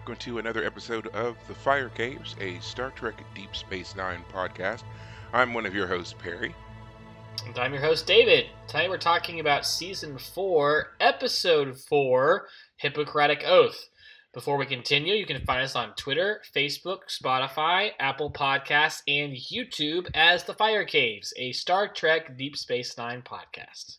Welcome to another episode of The Fire Caves, a Star Trek Deep Space Nine podcast. I'm one of your hosts, Perry. And I'm your host, David. Tonight we're talking about Season 4, Episode 4, Hippocratic Oath. Before we continue, you can find us on Twitter, Facebook, Spotify, Apple Podcasts, and YouTube as The Fire Caves, a Star Trek Deep Space Nine podcast.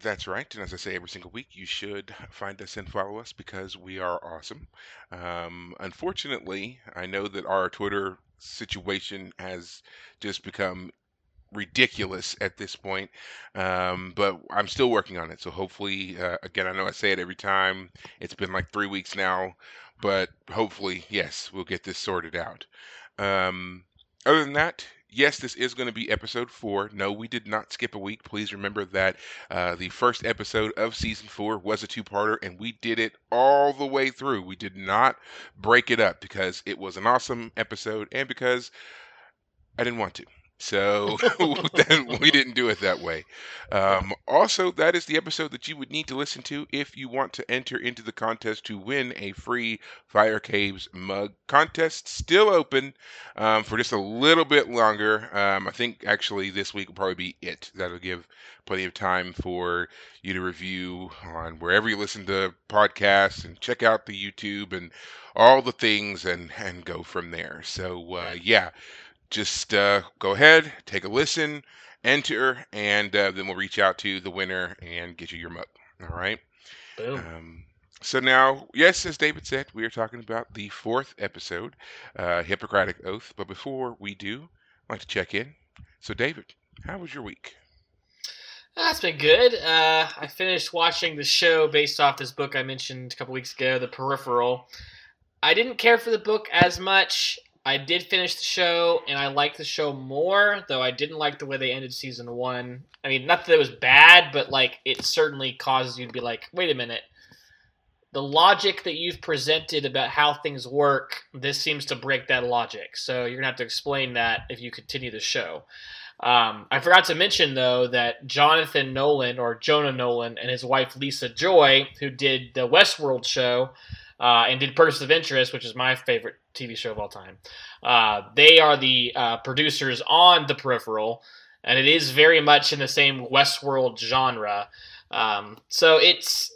That's right, and as I say every single week, you should find us and follow us because we are awesome. Um, unfortunately, I know that our Twitter situation has just become ridiculous at this point, um, but I'm still working on it. So hopefully, uh, again, I know I say it every time. It's been like three weeks now, but hopefully, yes, we'll get this sorted out. Um, other than that, yes, this is going to be episode four. No, we did not skip a week. Please remember that uh, the first episode of season four was a two parter, and we did it all the way through. We did not break it up because it was an awesome episode and because I didn't want to. So then we didn't do it that way. Um, also, that is the episode that you would need to listen to if you want to enter into the contest to win a free Fire Caves mug. Contest still open um, for just a little bit longer. Um, I think actually this week will probably be it. That'll give plenty of time for you to review on wherever you listen to podcasts and check out the YouTube and all the things and and go from there. So uh, yeah just uh, go ahead, take a listen, enter, and uh, then we'll reach out to the winner and get you your mug. All right. Boom. Um, so now, yes, as David said, we are talking about the fourth episode, uh, Hippocratic Oath. But before we do, I'd like to check in. So, David, how was your week? That's been good. Uh, I finished watching the show based off this book I mentioned a couple weeks ago, The Peripheral. I didn't care for the book as much. I did finish the show, and I liked the show more, though I didn't like the way they ended season one. I mean, not that it was bad, but like it certainly causes you to be like, wait a minute. The logic that you've presented about how things work, this seems to break that logic. So you're gonna have to explain that if you continue the show. Um, I forgot to mention though that Jonathan Nolan or Jonah Nolan and his wife Lisa Joy, who did the Westworld show uh, and did Persons of Interest, which is my favorite TV show of all time. Uh, they are the uh, producers on The Peripheral, and it is very much in the same Westworld genre. Um, so it's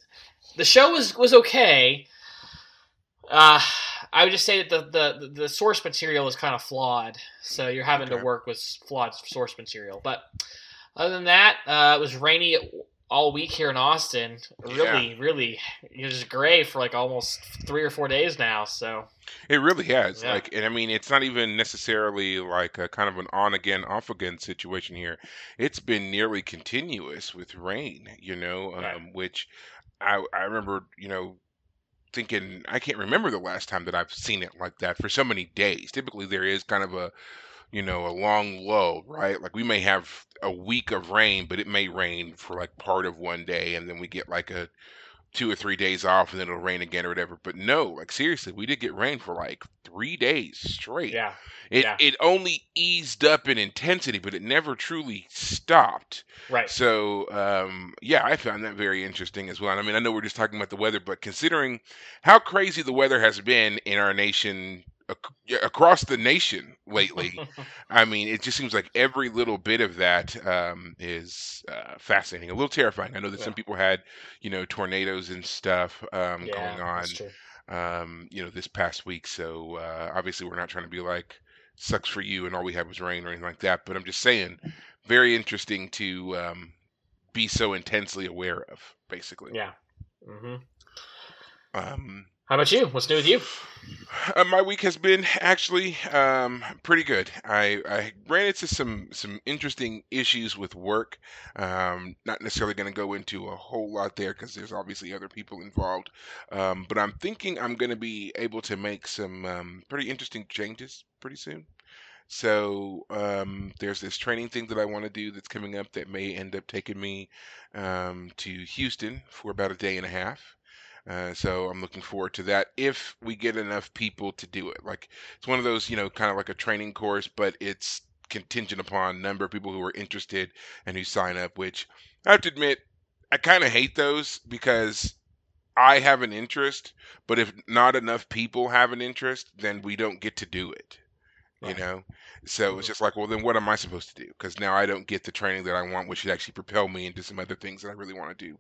the show was was okay. Uh, I would just say that the, the the source material is kind of flawed, so you're having Okay. to work with flawed source material. But other than that, uh, it was rainy all week here in Austin. Really, really, it was gray for like almost three or four days now. So It really has. Yeah. Like, and I mean, it's not even necessarily like a kind of an on again, off again situation here. It's been nearly continuous with rain, you know, um, Right. which I I remember, you know, thinking I can't remember the last time that I've seen it like that for so many days. Typically, there is kind of a, you know, a long lull, right? Like we may have a week of rain, but it may rain for like part of one day, and then we get like a two or three days off, and then it'll rain again or whatever. But no, like seriously, we did get rain for like three days straight. yeah, It yeah. it only eased up in intensity, but it never truly stopped. right. So um, yeah, I found that very interesting as well. And I mean, I know we're just talking about the weather, but considering how crazy the weather has been in our nation across the nation lately, I mean, it just seems like every little bit of that um, is uh, fascinating, a little terrifying. I know that some people had, you know, tornadoes and stuff um, yeah, going on, um, you know, this past week. So uh, obviously, we're not trying to be like sucks for you and all we had was rain or anything like that. But I'm just saying, very interesting to um, be so intensely aware of, basically. Yeah. hmm Um, How about you? What's new with you? Uh, my week has been actually um, pretty good. I, I ran into some some interesting issues with work. Um, not necessarily going to go into a whole lot there because there's obviously other people involved. Um, but I'm thinking I'm going to be able to make some um, pretty interesting changes pretty soon. So um, there's this training thing that I want to do that's coming up that may end up taking me um, to Houston for about a day and a half. Uh, so I'm looking forward to that if we get enough people to do it. Like it's one of those, you know, kind of like a training course, but it's contingent upon number of people who are interested and who sign up. Which I have to admit, I kind of hate those because I have an interest, but if not enough people have an interest, then we don't get to do it. You know, so it's Mhm. just like, well, then what am I supposed to do? Because now I don't get the training that I want, which should actually propel me into some other things that I really want to do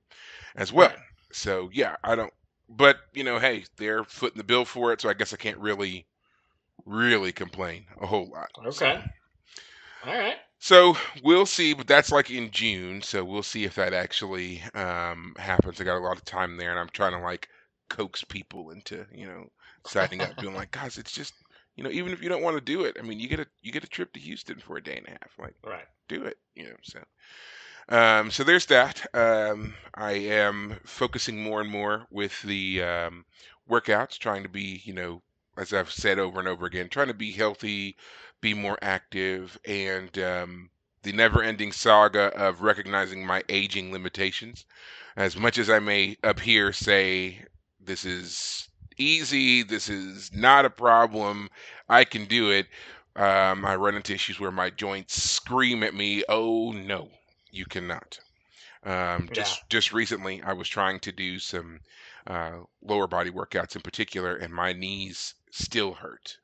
as well. Right. So yeah, I don't. But you know, hey, they're footing the bill for it, so I guess I can't really, really complain a whole lot. So, Okay. All right. so we'll see, but that's like in June, so we'll see if that actually um, happens. I got a lot of time there, and I'm trying to like coax people into you know signing up, being like, guys, it's just you know, even if you don't want to do it, I mean, you get a you get a trip to Houston for a day and a half, like Right. do it, you know. So, um, so there's that. Um, I am focusing more and more with the um, workouts, trying to be, you know, as I've said over and over again, trying to be healthy, be more active, and um, the never-ending saga of recognizing my aging limitations. As much as I may up here say this is easy, this is not a problem, I can do it. Um, I run into issues where my joints scream at me, "Oh no, you cannot." Um, Yeah. just just recently, I was trying to do some uh, lower body workouts in particular, and my knees still hurt.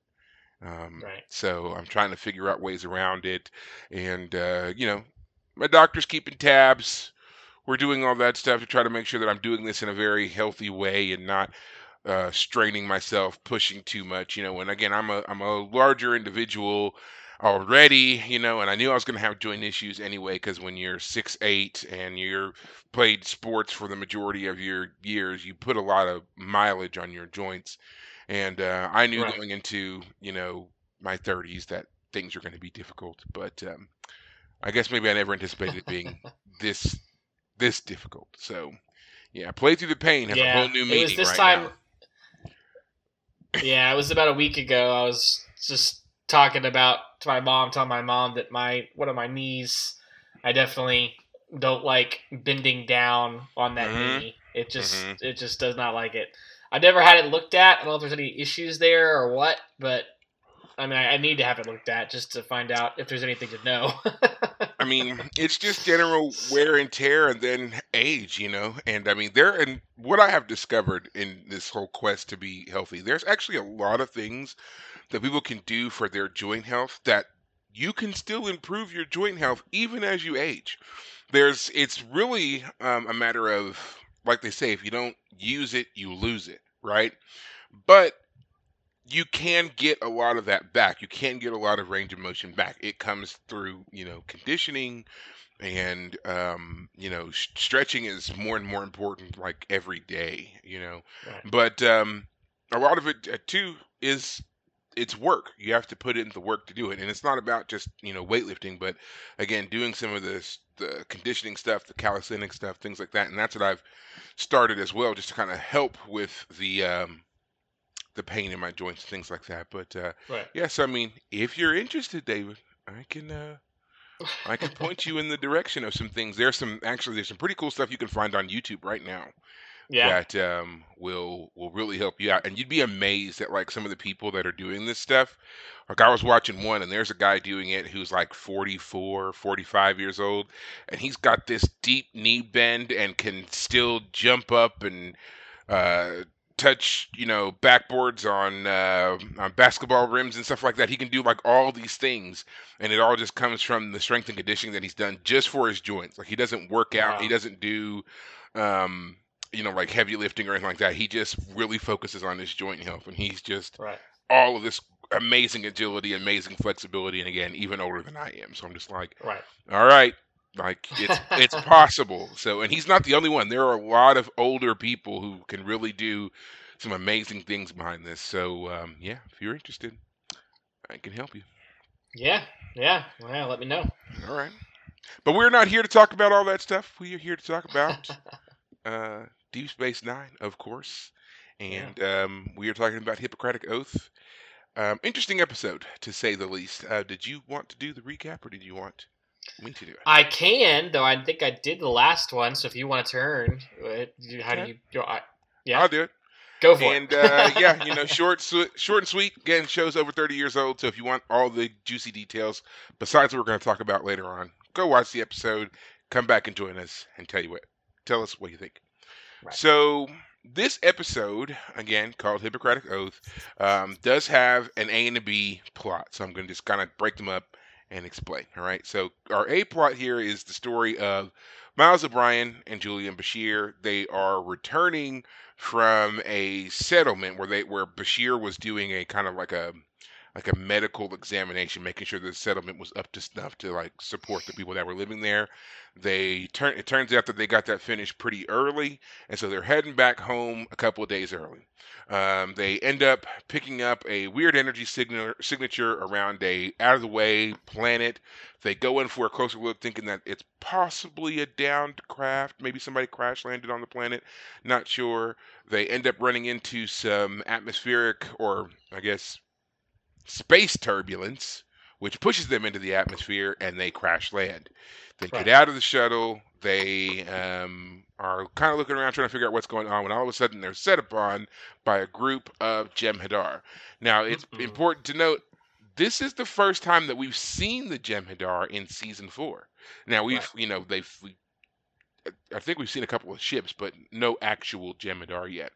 Um, Right. so I'm trying to figure out ways around it, and uh, you know, my doctor's keeping tabs. We're doing all that stuff to try to make sure that I'm doing this in a very healthy way and not uh, straining myself, pushing too much. You know, and again, I'm a I'm a larger individual already. You know, and I knew I was going to have joint issues anyway because when you're six eight and you're played sports for the majority of your years, you put a lot of mileage on your joints. And uh, I knew Right. going into you know my 30s that things are going to be difficult, but um, I guess maybe I never anticipated it being this this difficult. So yeah, play through the pain has a whole new It was meaning this right time. now. Yeah, it was about a week ago. I was just talking about to my mom, telling my mom that my one of my knees, I definitely don't like bending down on that Mhm. knee. It just Mhm. it just does not like it. I never had it looked at. I don't know if there's any issues there or what, but I mean, I, I need to have it looked at just to find out if there's anything to know. I mean, it's just general wear and tear, and then age, you know. And I mean, there and what I have discovered in this whole quest to be healthy, there's actually a lot of things that people can do for their joint health that you can still improve your joint health even as you age. There's, it's really um, a matter of, like they say, if you don't use it, you lose it, right? But you can get a lot of that back. You can get a lot of range of motion back. It comes through, you know, conditioning and um, you know, sh- stretching is more and more important like every day, you know. Right. But um a lot of it uh, too is it's work. You have to put in the work to do it. And it's not about just, you know, weightlifting, but again, doing some of this the conditioning stuff, the calisthenic stuff, things like that. And that's what I've started as well, just to kind of help with the um the pain in my joints, things like that. But uh, right. yes, I mean, if you're interested, David, I can uh, I can point you in the direction of some things. There's some actually there's some pretty cool stuff you can find on YouTube right now Yeah. that um, will will really help you out, and you'd be amazed at like some of the people that are doing this stuff. Like I was watching one, and there's a guy doing it who's like 44, 45 years old, and he's got this deep knee bend and can still jump up and uh, touch, you know, backboards on, uh, on basketball rims and stuff like that. He can do like all these things, and it all just comes from the strength and conditioning that he's done just for his joints. Like he doesn't work out, he doesn't do, um, you know, like heavy lifting or anything like that. He just really focuses on his joint health, and he's just Right. all of this amazing agility, amazing flexibility, and again, even older than I am. So I'm just like, Right. all right, Like it's it's possible. So, and he's not the only one. There are a lot of older people who can really do some amazing things behind this. So, um, yeah, if you're interested, I can help you. Yeah, yeah. Well, let me know. All right. But we're not here to talk about all that stuff. We are here to talk about uh, Deep Space Nine, of course. And um, we are talking about Hippocratic Oath. Um, interesting episode, to say the least. Uh, did you want to do the recap, or did you want me to do it? I can, though. I think I did the last one. So if you want to turn, you- how do Okay. you? Go, I, yeah, I'll do it. go for And it. uh, yeah, you know, short, sweet, short and sweet. Again, show's over 30 years old, so if you want all the juicy details, besides what we're going to talk about later on, go watch the episode, come back and join us, and tell you what, tell us what you think. Right. So this episode, again called Hippocratic Oath, um, does have an A and a B plot. So I'm going to just kind of break them up and explain. All right. So our A plot here is the story of Miles O'Brien and Julian Bashir. They are returning from a settlement where they where Bashir was doing a kind of like a like a medical examination, making sure the settlement was up to snuff to like support the people that were living there. They turn it turns out that they got that finished pretty early, and so they're heading back home a couple of days early. Um, they end up picking up a weird energy signature, signature around a out of the way planet. They go in for a closer look, thinking that it's possibly a downed craft. Maybe somebody crash landed on the planet. Not sure. They end up running into some atmospheric, or I guess, space turbulence, which pushes them into the atmosphere, and they crash land. They Right. get out of the shuttle. They um, are kind of looking around trying to figure out what's going on when all of a sudden they're set upon by a group of Jem'Hadar. Now, it's Mm-mm. important to note this is the first time that we've seen the Jem'Hadar in season four. Now, we've, Right. you know, they've, we, I think we've seen a couple of ships, but no actual Jem'Hadar yet.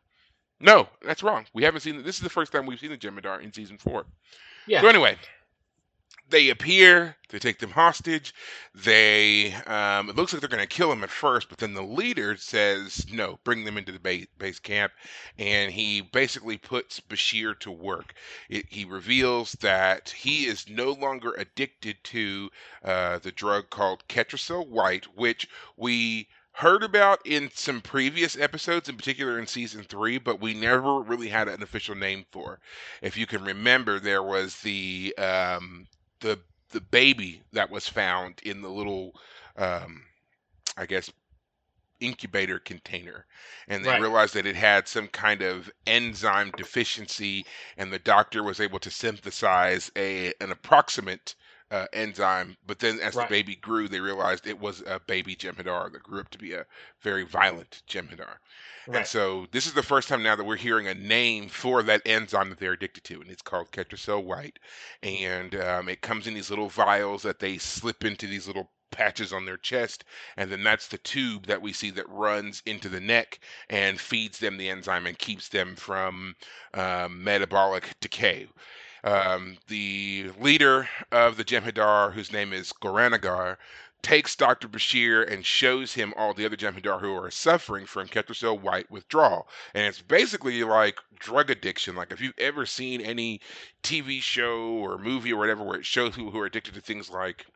No, that's wrong. We haven't seen. This is the first time we've seen the Jem'Hadar in season four. yeah, So anyway, they appear. They take them hostage. They. Um, it looks like they're going to kill them at first, but then the leader says, "No, bring them into the base, base camp," and he basically puts Bashir to work. It, he reveals that he is no longer addicted to uh, the drug called Ketracel White, which we heard about in some previous episodes, in particular in season three, but we never really had an official name for. If you can remember, there was the um, the the baby that was found in the little, um, I guess, incubator container, and they Right. realized that it had some kind of enzyme deficiency, and the doctor was able to synthesize a an approximate uh, enzyme. But then, as Right. the baby grew, they realized it was a baby Jem'Hadar that grew up to be a very violent Jem'Hadar. And so this is the first time now that we're hearing a name for that enzyme that they're addicted to, and it's called Ketracel White. And um, it comes in these little vials that they slip into these little patches on their chest, and then that's the tube that we see that runs into the neck and feeds them the enzyme and keeps them from um, metabolic decay. Um, the leader of the Jem'Hadar, whose name is Goran'Agar, takes Dr. Bashir and shows him all the other Jem'Hadar who are suffering from Ketracel White withdrawal. And it's basically like drug addiction. Like if you've ever seen any TV show or movie or whatever where it shows people who are addicted to things like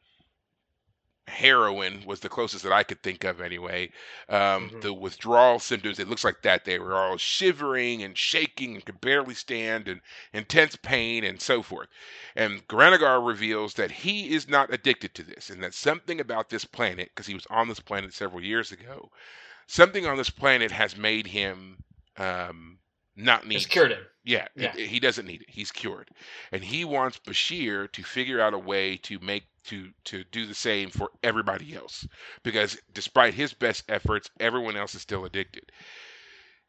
heroin was the closest that I could think of anyway. Um, Mhm. The withdrawal symptoms, it looks like that. They were all shivering and shaking and could barely stand and intense pain and so forth. And Goran'Agar reveals that he is not addicted to this and that something about this planet, because he was on this planet several years ago, something on this planet has made him um, not need It's cured him. Yeah, Yeah. He, he doesn't need it. He's cured, and he wants Bashir to figure out a way to make to to do the same for everybody else, because despite his best efforts, everyone else is still addicted.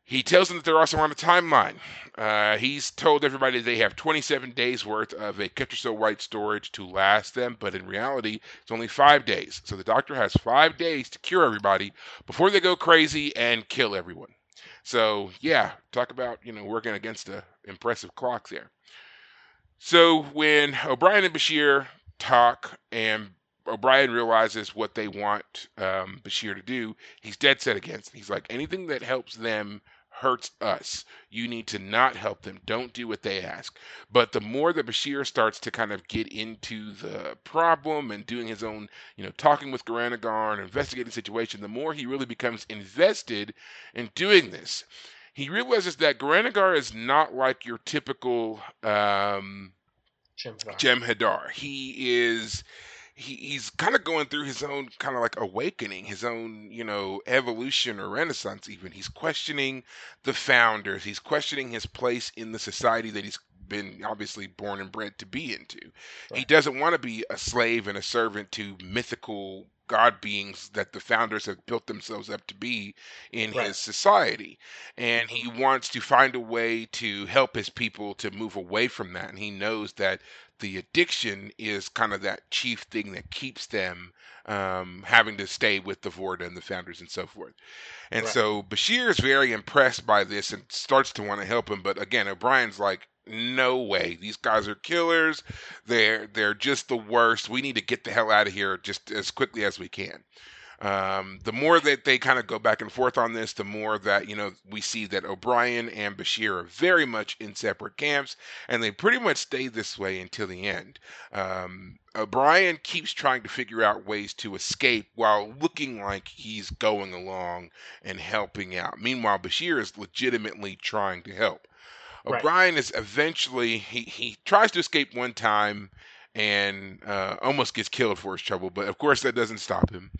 He tells them that they're also on a timeline. Uh, he's told everybody they have 27 days worth of a Ketracel White storage to last them, but in reality, it's only five days. So the doctor has five days to cure everybody before they go crazy and kill everyone. So yeah, talk about you know working against a impressive clock there. So when O'Brien and Bashir talk, and O'Brien realizes what they want um, Bashir to do, he's dead set against. He's like anything that helps them hurts us. You need to not help them. Don't do what they ask. But the more that Bashir starts to kind of get into the problem and doing his own, you know, talking with Goran'Agar and investigating the situation, the more he really becomes invested in doing this. He realizes that Goran'Agar is not like your typical um, Jem'Hadar. He is he, he's kind of going through his own kind of like awakening, his own, you know, evolution or renaissance even. He's questioning the founders. He's questioning his place in the society that he's been obviously born and bred to be into. Right. He doesn't want to be a slave and a servant to mythical god beings that the founders have built themselves up to be in right. his society. And he mm-hmm. wants to find a way to help his people to move away from that. And he knows that the addiction is kind of that chief thing that keeps them um, having to stay with the Vorta and the founders and so forth. And right. so Bashir is very impressed by this and starts to want to help him. But again, O'Brien's like, no way. These guys are killers. They're they're just the worst. We need to get the hell out of here just as quickly as we can. Um, the more that they kind of go back and forth on this, the more that you know we see that O'Brien and Bashir are very much in separate camps, and they pretty much stay this way until the end. Um, O'Brien keeps trying to figure out ways to escape while looking like he's going along and helping out. Meanwhile, Bashir is legitimately trying to help. Right. O'Brien is eventually he he tries to escape one time and uh, almost gets killed for his trouble, but of course that doesn't stop him.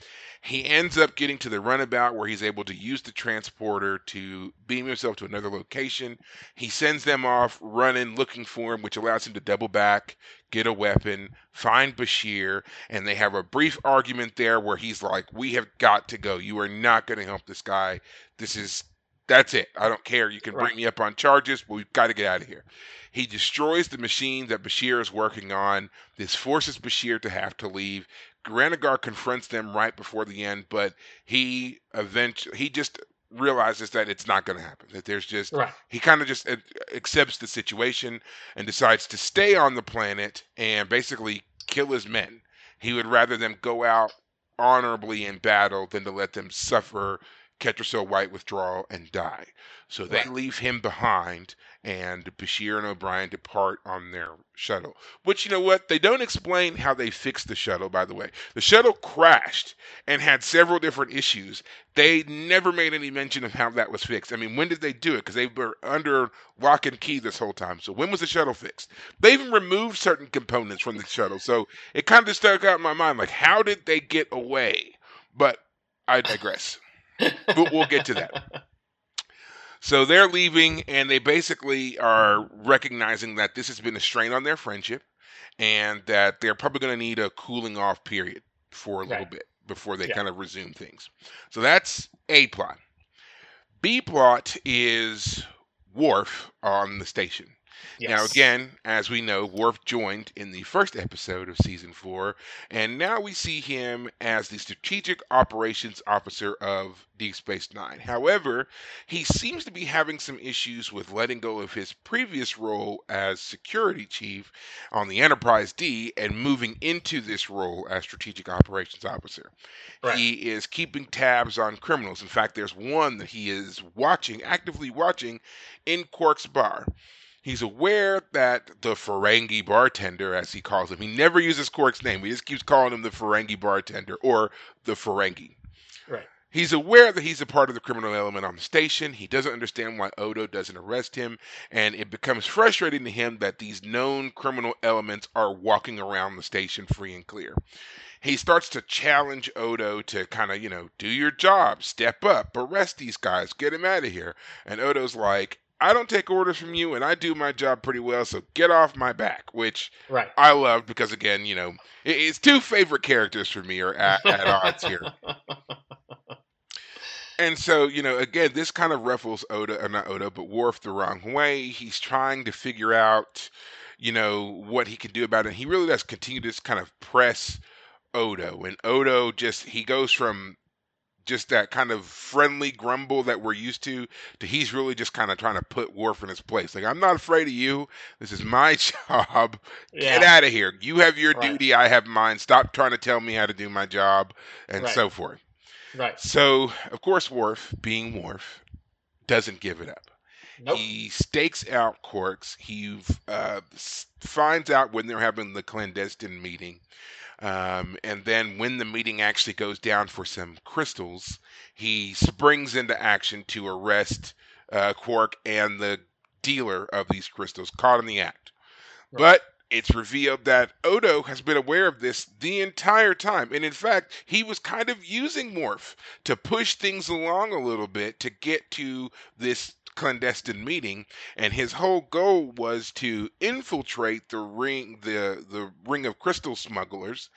He ends up getting to the runabout where he's able to use the transporter to beam himself to another location. He sends them off running, looking for him, which allows him to double back, get a weapon, find Bashir, and they have a brief argument there where he's like, We have got to go. You are not going to help this guy. This is that's it. I don't care. You can right. bring me up on charges, but we've got to get out of here. He destroys the machine that Bashir is working on. This forces Bashir to have to leave. Goran'Agar confronts them right before the end, but he eventually he just realizes that it's not going to happen. That there's just right. he kind of just accepts the situation and decides to stay on the planet and basically kill his men. He would rather them go out honorably in battle than to let them suffer Ketracel White withdrawal and die. So they right. leave him behind, and Bashir and O'Brien depart on their shuttle. Which, you know what? They don't explain how they fixed the shuttle, by the way. The shuttle crashed and had several different issues. They never made any mention of how that was fixed. I mean, when did they do it? Because they were under lock and key this whole time. So when was the shuttle fixed? They even removed certain components from the shuttle. So it kind of stuck out in my mind like, how did they get away? But I digress but we'll get to that. So they're leaving, and they basically are recognizing that this has been a strain on their friendship, and that they're probably going to need a cooling off period for a little bit before they yeah. kind of resume things. So that's A plot. B plot is Worf on the station. Yes. Now, again, as we know, Worf joined in the first episode of season four, and now we see him as the strategic operations officer of Deep Space Nine. However, he seems to be having some issues with letting go of his previous role as security chief on the Enterprise D and moving into this role as strategic operations officer. Right. He is keeping tabs on criminals. In fact, there's one that he is watching, actively watching in Quark's bar. He's aware that the Ferengi bartender, as he calls him, he never uses Quark's name. He just keeps calling him the Ferengi bartender or the Ferengi. Right. He's aware that he's a part of the criminal element on the station. He doesn't understand why Odo doesn't arrest him, and it becomes frustrating to him that these known criminal elements are walking around the station free and clear. He starts to challenge Odo to kind of, you know, do your job, step up, arrest these guys, get him out of here. And Odo's like, I don't take orders from you, and I do my job pretty well. So get off my back, which right. I love because again, you know, it's two favorite characters for me are at, at odds here. And so, you know, again, this kind of ruffles Odo, or uh, not Odo, but Worf the wrong way. He's trying to figure out, you know, what he can do about it. And he really does continue to just kind of press Odo. And Odo just, he goes from just that kind of friendly grumble that we're used to to he's really just kind of trying to put Worf in his place. Like, I'm not afraid of you. This is my job. Yeah. Get out of here. You have your right. duty. I have mine. Stop trying to tell me how to do my job and right. so forth. Right. So, of course, Worf, being Worf, doesn't give it up. Nope. He stakes out Quarks. He uh, finds out when they're having the clandestine meeting. Um, and then when the meeting actually goes down for some crystals, he springs into action to arrest uh, Quark and the dealer of these crystals caught in the act. Right. But it's revealed that Odo has been aware of this the entire time. And in fact, he was kind of using Worf to push things along a little bit to get to this clandestine meeting and his whole goal was to infiltrate the ring the the ring of crystal smugglers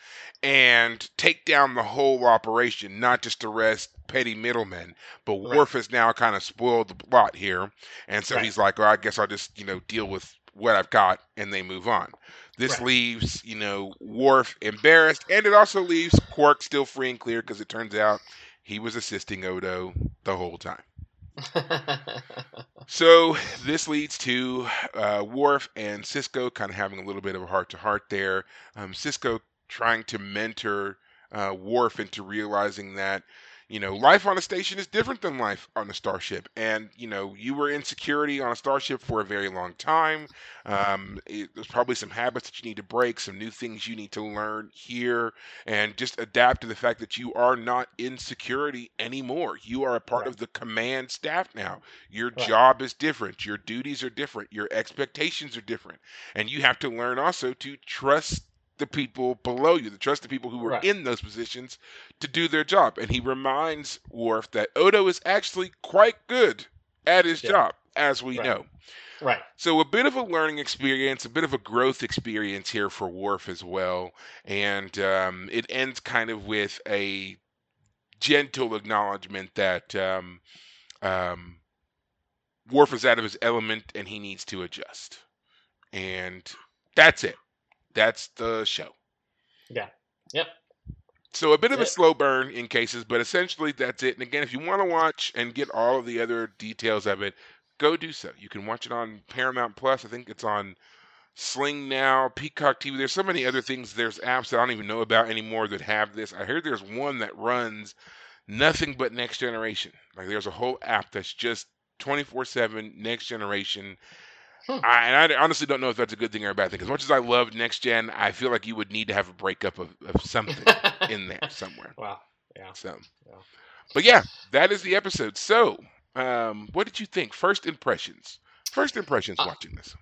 and take down the whole operation not just arrest petty middlemen but Right. Worf has now kind of spoiled the plot here and so Right. he's like well, I guess I'll just you know deal with what I've got and they move on this Right. leaves you know Worf embarrassed and it also leaves Quark still free and clear because it turns out he was assisting Odo the whole time so this leads to uh, Worf and Sisko kind of having a little bit of a heart to heart there. Um, Sisko trying to mentor uh, Worf into realizing that you know life on a station is different than life on a starship, and you know you were in security on a starship for a very long time. Um, it, there's probably some habits that you need to break, some new things you need to learn here, and just adapt to the fact that you are not in security anymore. You are a part Right. of the command staff now. Your Right. job is different. Your duties are different. Your expectations are different. And you have to learn also to trust the people below you, to trust the people who are Right. in those positions to do their job. And he reminds Worf that Odo is actually quite good at his Yeah. job, as we Right. know. right. So a bit of a learning experience, a bit of a growth experience here for Worf as well, and um, it ends kind of with a gentle acknowledgement that um, um, Worf is out of his element and he needs to adjust, and that's it. That's the show. Yeah. Yep. So a bit of a it. slow burn in cases, but essentially that's it. And again, if you want to watch and get all of the other details of it, go do so. You can watch it on Paramount Plus. I think it's on Sling now, Peacock TV. There's so many other things. There's apps that I don't even know about anymore that have this. I heard there's one that runs nothing but Next Generation. Like there's a whole app that's just 24/7 Next Generation. Hmm. I, and I honestly don't know if that's a good thing or a bad thing. As much as I love Next Gen, I feel like you would need to have a breakup of, of something in there somewhere. Wow. Yeah. So, Yeah. but yeah, that is the episode. So, um, what did you think? First impressions. First impressions Uh, watching this.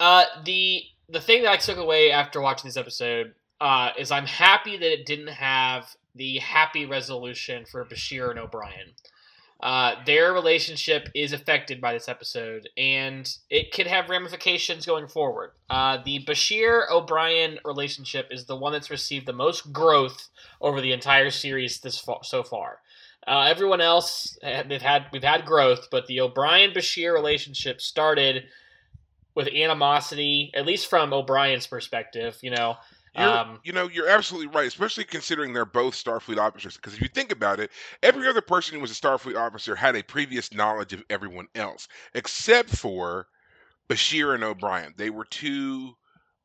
Uh, the the thing that I took away after watching this episode uh, is I'm happy that it didn't have the happy resolution for Bashir and O'Brien. Uh, their relationship is affected by this episode, and it could have ramifications going forward. Uh, the Bashir O'Brien relationship is the one that's received the most growth over the entire series this far, so far. Uh, everyone else, eh, they've had we've had growth, but the O'Brien Bashir relationship started with animosity, at least from O'Brien's perspective. You know, um, you know, you're absolutely right, especially considering they're both Starfleet officers. Because if you think about it, every other person who was a Starfleet officer had a previous knowledge of everyone else, except for Bashir and O'Brien. They were two,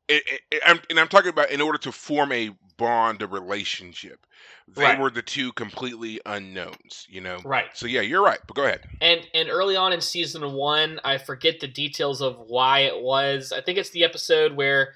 it, and I'm talking about in order to form a bond, a relationship. They Right. were the two completely unknowns, you know. right. So yeah, you're right. But go ahead. And and early on in season one, I forget the details of why it was. I think it's the episode where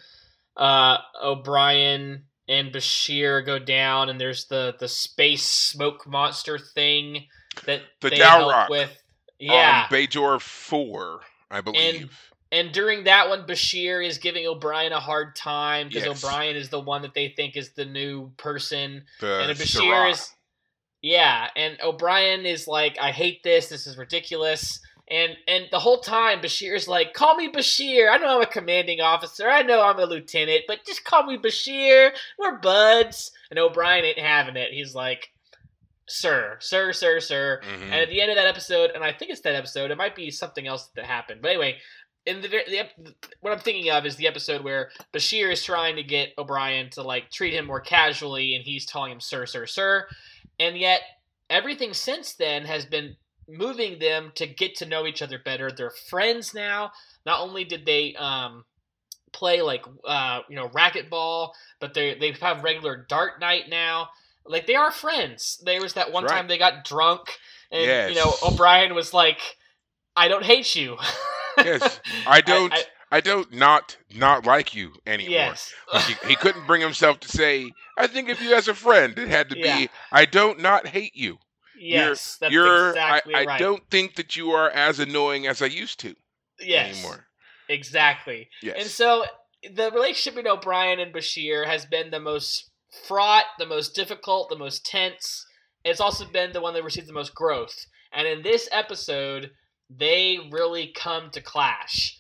uh, O'Brien and Bashir go down, and there's the the space smoke monster thing that The they help with. Yeah, On Bajor four, I believe. and during that one, Bashir is giving O'Brien a hard time because Yes. O'Brien is the one that they think is the new person, the and Bashir is yeah, and O'Brien is like, I hate this. This is ridiculous. And and the whole time Bashir's like, call me Bashir. I know I'm a commanding officer. I know I'm a lieutenant, but just call me Bashir. We're buds. And O'Brien ain't having it. He's like, sir, sir, sir, sir. Mhm. And at the end of that episode, and I think it's that episode, it might be something else that happened. But anyway, in the, the what I'm thinking of is the episode where Bashir is trying to get O'Brien to like treat him more casually, and he's telling him sir, sir, sir. And yet, everything since then has been moving them to get to know each other better. They're friends now. Not only did they um, play like uh, you know racquetball, but they they have regular dart night now. Like they are friends. There was that one right. time they got drunk And you know, O'Brien was like, "I don't hate you." Yes, I don't. I, I- don't not not like you anymore. yes. Like, he, he couldn't bring himself to say, "I think of you as a friend." It had to Yeah. be, "I don't not hate you." Yes. That's You're. exactly I, I right. don't think that you are as annoying as I used to yes. anymore. Exactly. Yes. And so the relationship between O'Brien and Bashir has been the most fraught, the most difficult, the most tense. It's also been the one that received the most growth. And in this episode, they really come to clash.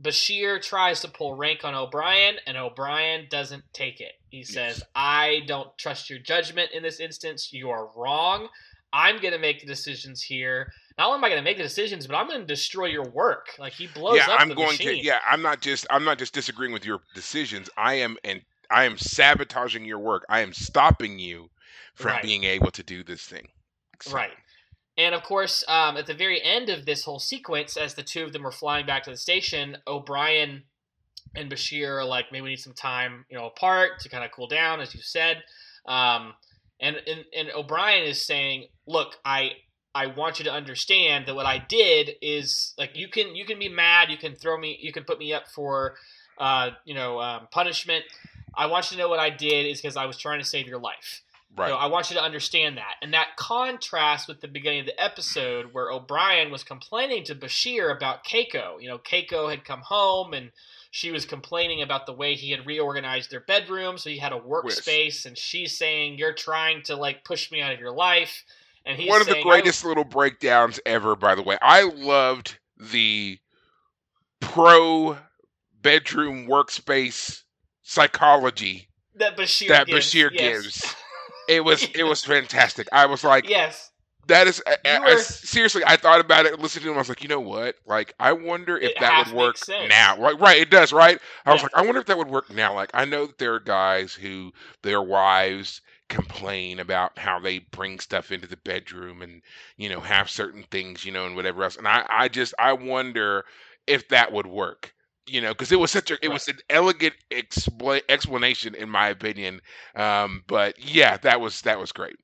Bashir tries to pull rank on O'Brien, and O'Brien doesn't take it. He says, Yes. I don't trust your judgment in this instance. You are wrong. I'm going to make the decisions here. Not only am I going to make the decisions, but I'm going to destroy your work. Like he blows yeah, up I'm the going machine. to. Yeah, I'm not just. I'm not just disagreeing with your decisions. I am and I am sabotaging your work. I am stopping you from Right. being able to do this thing. So, Right. And of course, um, at the very end of this whole sequence, as the two of them were flying back to the station, O'Brien and Bashir are like, maybe we need some time, you know, apart to kind of cool down, as you said. Um, and, and and O'Brien is saying, look, I I want you to understand that what I did is like you can you can be mad, you can throw me, you can put me up for, uh, you know, um, punishment. I want you to know what I did is because I was trying to save your life. Right. Know, I want you to understand that. And that contrasts with the beginning of the episode where O'Brien was complaining to Bashir about Keiko. You know, Keiko had come home and she was complaining about the way he had reorganized their bedroom. So he had a workspace and she's saying, You're trying to like push me out of your life. And he's One of the saying, "I- greatest little breakdowns ever, by the way. I loved the pro bedroom workspace psychology that Bashir that gives. Bashir yes. gives. It was it was fantastic. I was like, yes. that is I- I- You I- seriously. I thought about it, listened to him. I was like, you know what? Like, I wonder if that would work now. Like, right? It does, right? I was like, I wonder if that would work now. Like, I know that there are guys who their wives complain about how they bring stuff into the bedroom and you know have certain things, you know, and whatever else. And I, I just, I wonder if that would work. You know, because it was such a, it was an elegant expla- explanation, in my opinion. Um, but yeah, that was that was great.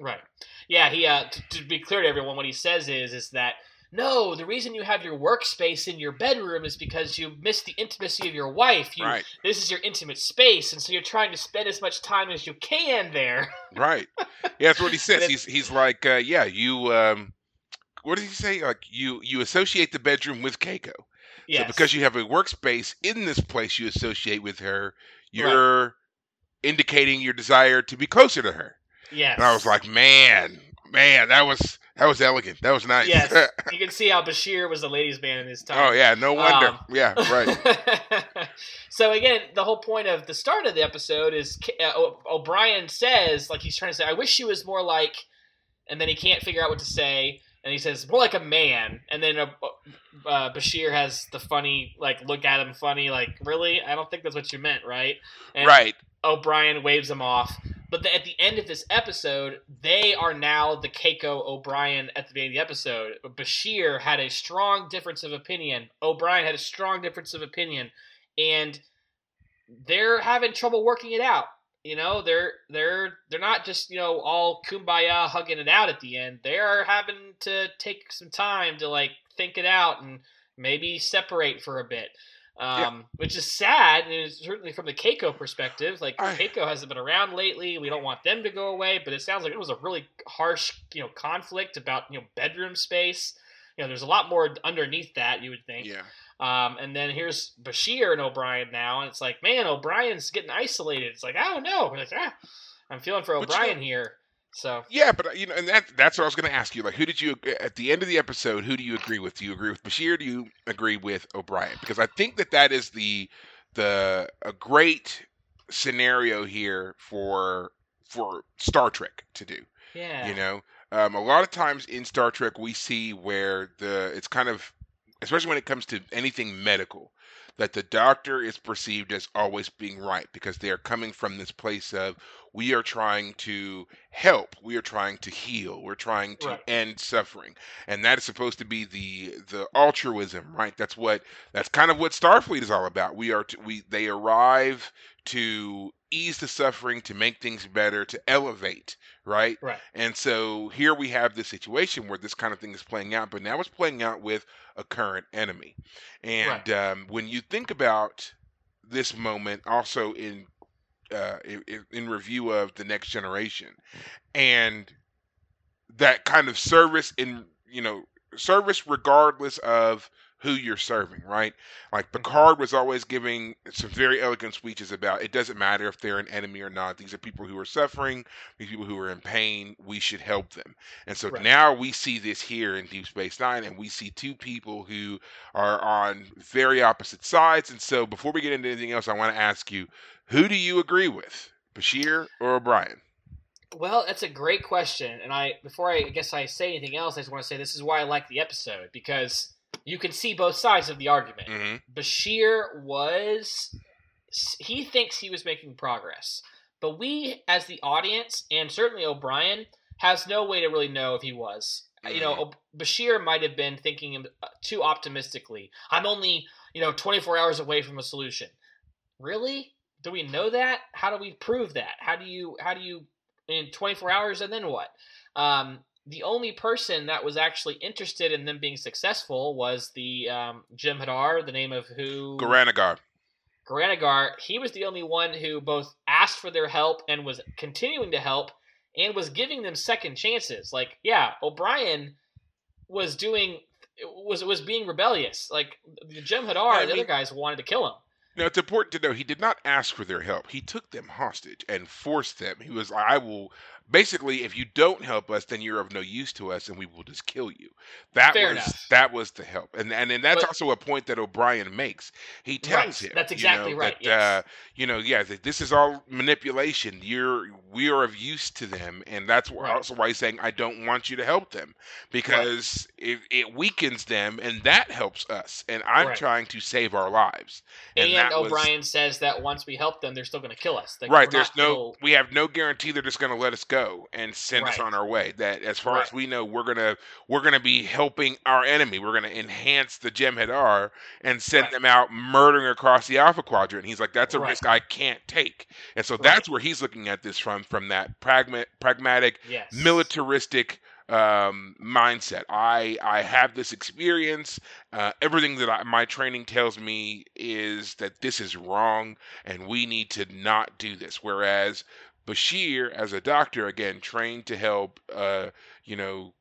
Right. Yeah, he uh t- to be clear to everyone what he says is is that no, the reason you have your workspace in your bedroom is because you miss the intimacy of your wife. You Right. this is your intimate space and so you're trying to spend as much time as you can there. Right. Yeah, that's what he says. He's he's like, uh, yeah, you um what did he say? Like you you associate the bedroom with Keiko. yes. So because you have a workspace in this place you associate with her, you're indicating your desire to be closer to her. yes. And I was like, man, man, that was that was elegant. That was nice. Yes. you can see how Bashir was a ladies man in his time. oh yeah, no wonder. Um, yeah, right. so again, the whole point of the start of the episode is uh, O'Brien says, like he's trying to say, "I wish she was more like," and then he can't figure out what to say, and he says, "More like a man," and then uh, uh, Bashir has the funny, like, look at him funny, like, "Really? I don't think that's what you meant, right?" And right. O'Brien waves him off. But the, at the end of this episode, they are now the Keiko O'Brien at the beginning of the episode. Bashir had a strong difference of opinion. O'Brien had a strong difference of opinion, and they're having trouble working it out. You know, they're they're they're not just you know all kumbaya hugging it out at the end. They are having to take some time to like think it out and maybe separate for a bit um, which is sad, and it's certainly from the Keiko perspective. Like I- Keiko hasn't been around lately. We don't want them to go away, but it sounds like it was a really harsh, you know, conflict about you know bedroom space. You know, there's a lot more underneath that. You would think. Yeah. Um, and then here's Bashir and O'Brien now, and it's like, man, O'Brien's getting isolated. It's like, I don't know. We're like, ah, I'm feeling for But you O'Brien know- here. So Yeah, but uh, you know, and that that's what I was going to ask you. Like, who did you at the end of the episode? Who do you agree with? Do you agree with Bashir? Do you agree with O'Brien? Because I think that that is the the a great scenario here for for Star Trek to do. yeah, You know, um, a lot of times in Star Trek we see where the it's kind of especially when it comes to anything medical that the doctor is perceived as always being right because they are coming from this place of we are trying to help we are trying to heal we're trying to Right. end suffering. And that is supposed to be the the altruism right? That's what that's kind of what starfleet is all about. We are to, we they arrive to ease the suffering, to make things better, to elevate, right? Right. And so here we have this situation where this kind of thing is playing out, but now it's playing out with a current enemy. And um, when you think about this moment, also in uh, in, in review of the next generation, and that kind of service in you know service regardless of who you're serving, right? Like Mhm. Picard was always giving some very elegant speeches about it doesn't matter if they're an enemy or not. These are people who are suffering, these people who are in pain. We should help them. And so Right. now we see this here in Deep Space Nine, and we see two people who are on very opposite sides. And so before we get into anything else, I want to ask you, who do you agree with, Bashir or O'Brien? Well, that's a great question, and I before I, I guess I say anything else, I just want to say this is why I like the episode because you can see both sides of the argument. hmm Bashir was he thinks he was making progress, but we as the audience and certainly O'Brien has no way to really know if he was. You know, Bashir might have been thinking uh, too optimistically. I'm only you know 24 hours away from a solution. Really? Do we know that? How do we prove that? How do you how do you in 24 hours and then what? Um, the only person that was actually interested in them being successful was the um, Jem'Hadar, the name of who Goran'Agar. Goran'Agar. He was the only one who both asked for their help and was continuing to help and was giving them second chances. Like, yeah, O'Brien was doing was was being rebellious. Like Jem'Hadar, I and the other guys wanted to kill him. Now it's important to know he did not ask for their help. He took them hostage and forced them. He was I will basically if you don't help us, then you're of no use to us and we will just kill you. That Fair was enough. that was the help. And and, and that's But- also a point that O'Brien makes. He tells Right, him that's you exactly know, right, That, yes. uh, you know, yeah, that this is all manipulation. You're we are of use to them, and that's Right. also why he's saying I don't want you to help them because it, it weakens them, and that helps us. And I'm Right. trying to save our lives. And, was- O'Brien says that once we help them, they're still going to kill us. Like, right there's not no we have no guarantee they're just going to let us go and send us on our way that as far as we know we're going to we're to be helping our enemy we're going to enhance the jem'hadar and send Right. them out murdering across the alpha quadrant he's like that's a Right. risk i can't take and so Right. that's where he's looking at this from from that pragma- pragmatic yes. militaristic um, mindset. I I have this experience. Uh, everything that I, my training tells me is that this is wrong, and we need to not do this. Whereas Bashir, as a doctor, again trained to help, uh, you know.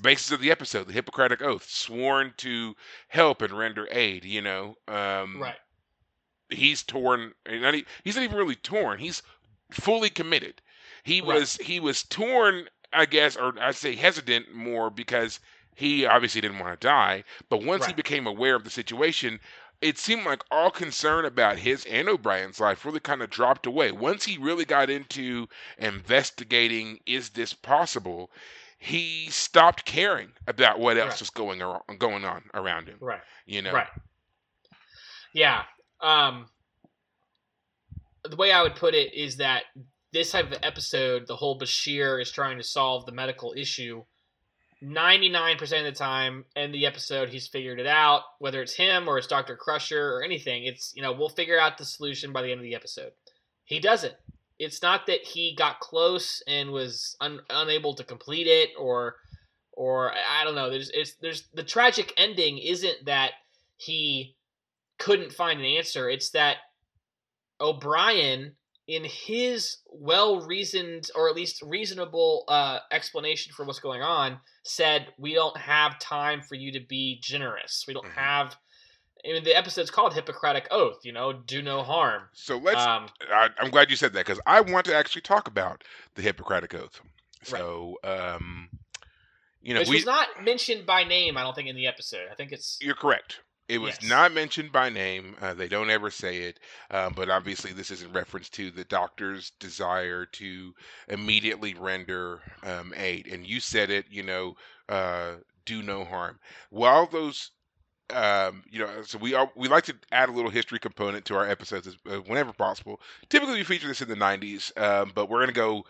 Basis of the episode, the Hippocratic Oath, sworn to help and render aid. You know, um, Right. he's torn not he's not even really torn he's fully committed he Right. was he was torn i guess or i'd say hesitant more because he obviously didn't want to die but once he became aware of the situation it seemed like all concern about his and o'brien's life really kind of dropped away once he really got into investigating is this possible he stopped caring about what else Right. was going on going on around him Right. you know Right. Yeah. Um, the way I would put it is that this type of episode, the whole Bashir is trying to solve the medical issue. 99% of the time in the episode, he's figured it out, whether it's him or it's Dr. Crusher or anything. It's, you know, we'll figure out the solution by the end of the episode. He doesn't. It's not that he got close and was un- unable to complete it or or I don't know. There's it's there's the tragic ending isn't that he couldn't find an answer. It's that O'Brien, in his well reasoned or at least reasonable uh, explanation for what's going on, said, We don't have time for you to be generous. We don't Mhm. have. I mean, the episode's called Hippocratic Oath, you know, do no harm. so let's Um, I, I'm glad you said that because I want to actually talk about the Hippocratic Oath. Right. So, um, you know, which we, was not mentioned by name, I don't think, in the episode. I think it's. you're correct. It was Yes. not mentioned by name. Uh, they don't ever say it, um, but obviously this is in reference to the doctor's desire to immediately render um, aid. And you said it. You know, uh, do no harm. While those um, you know, so we are, we like to add a little history component to our episodes as, uh, whenever possible. Typically, we feature this in the '90s, um, but we're going to go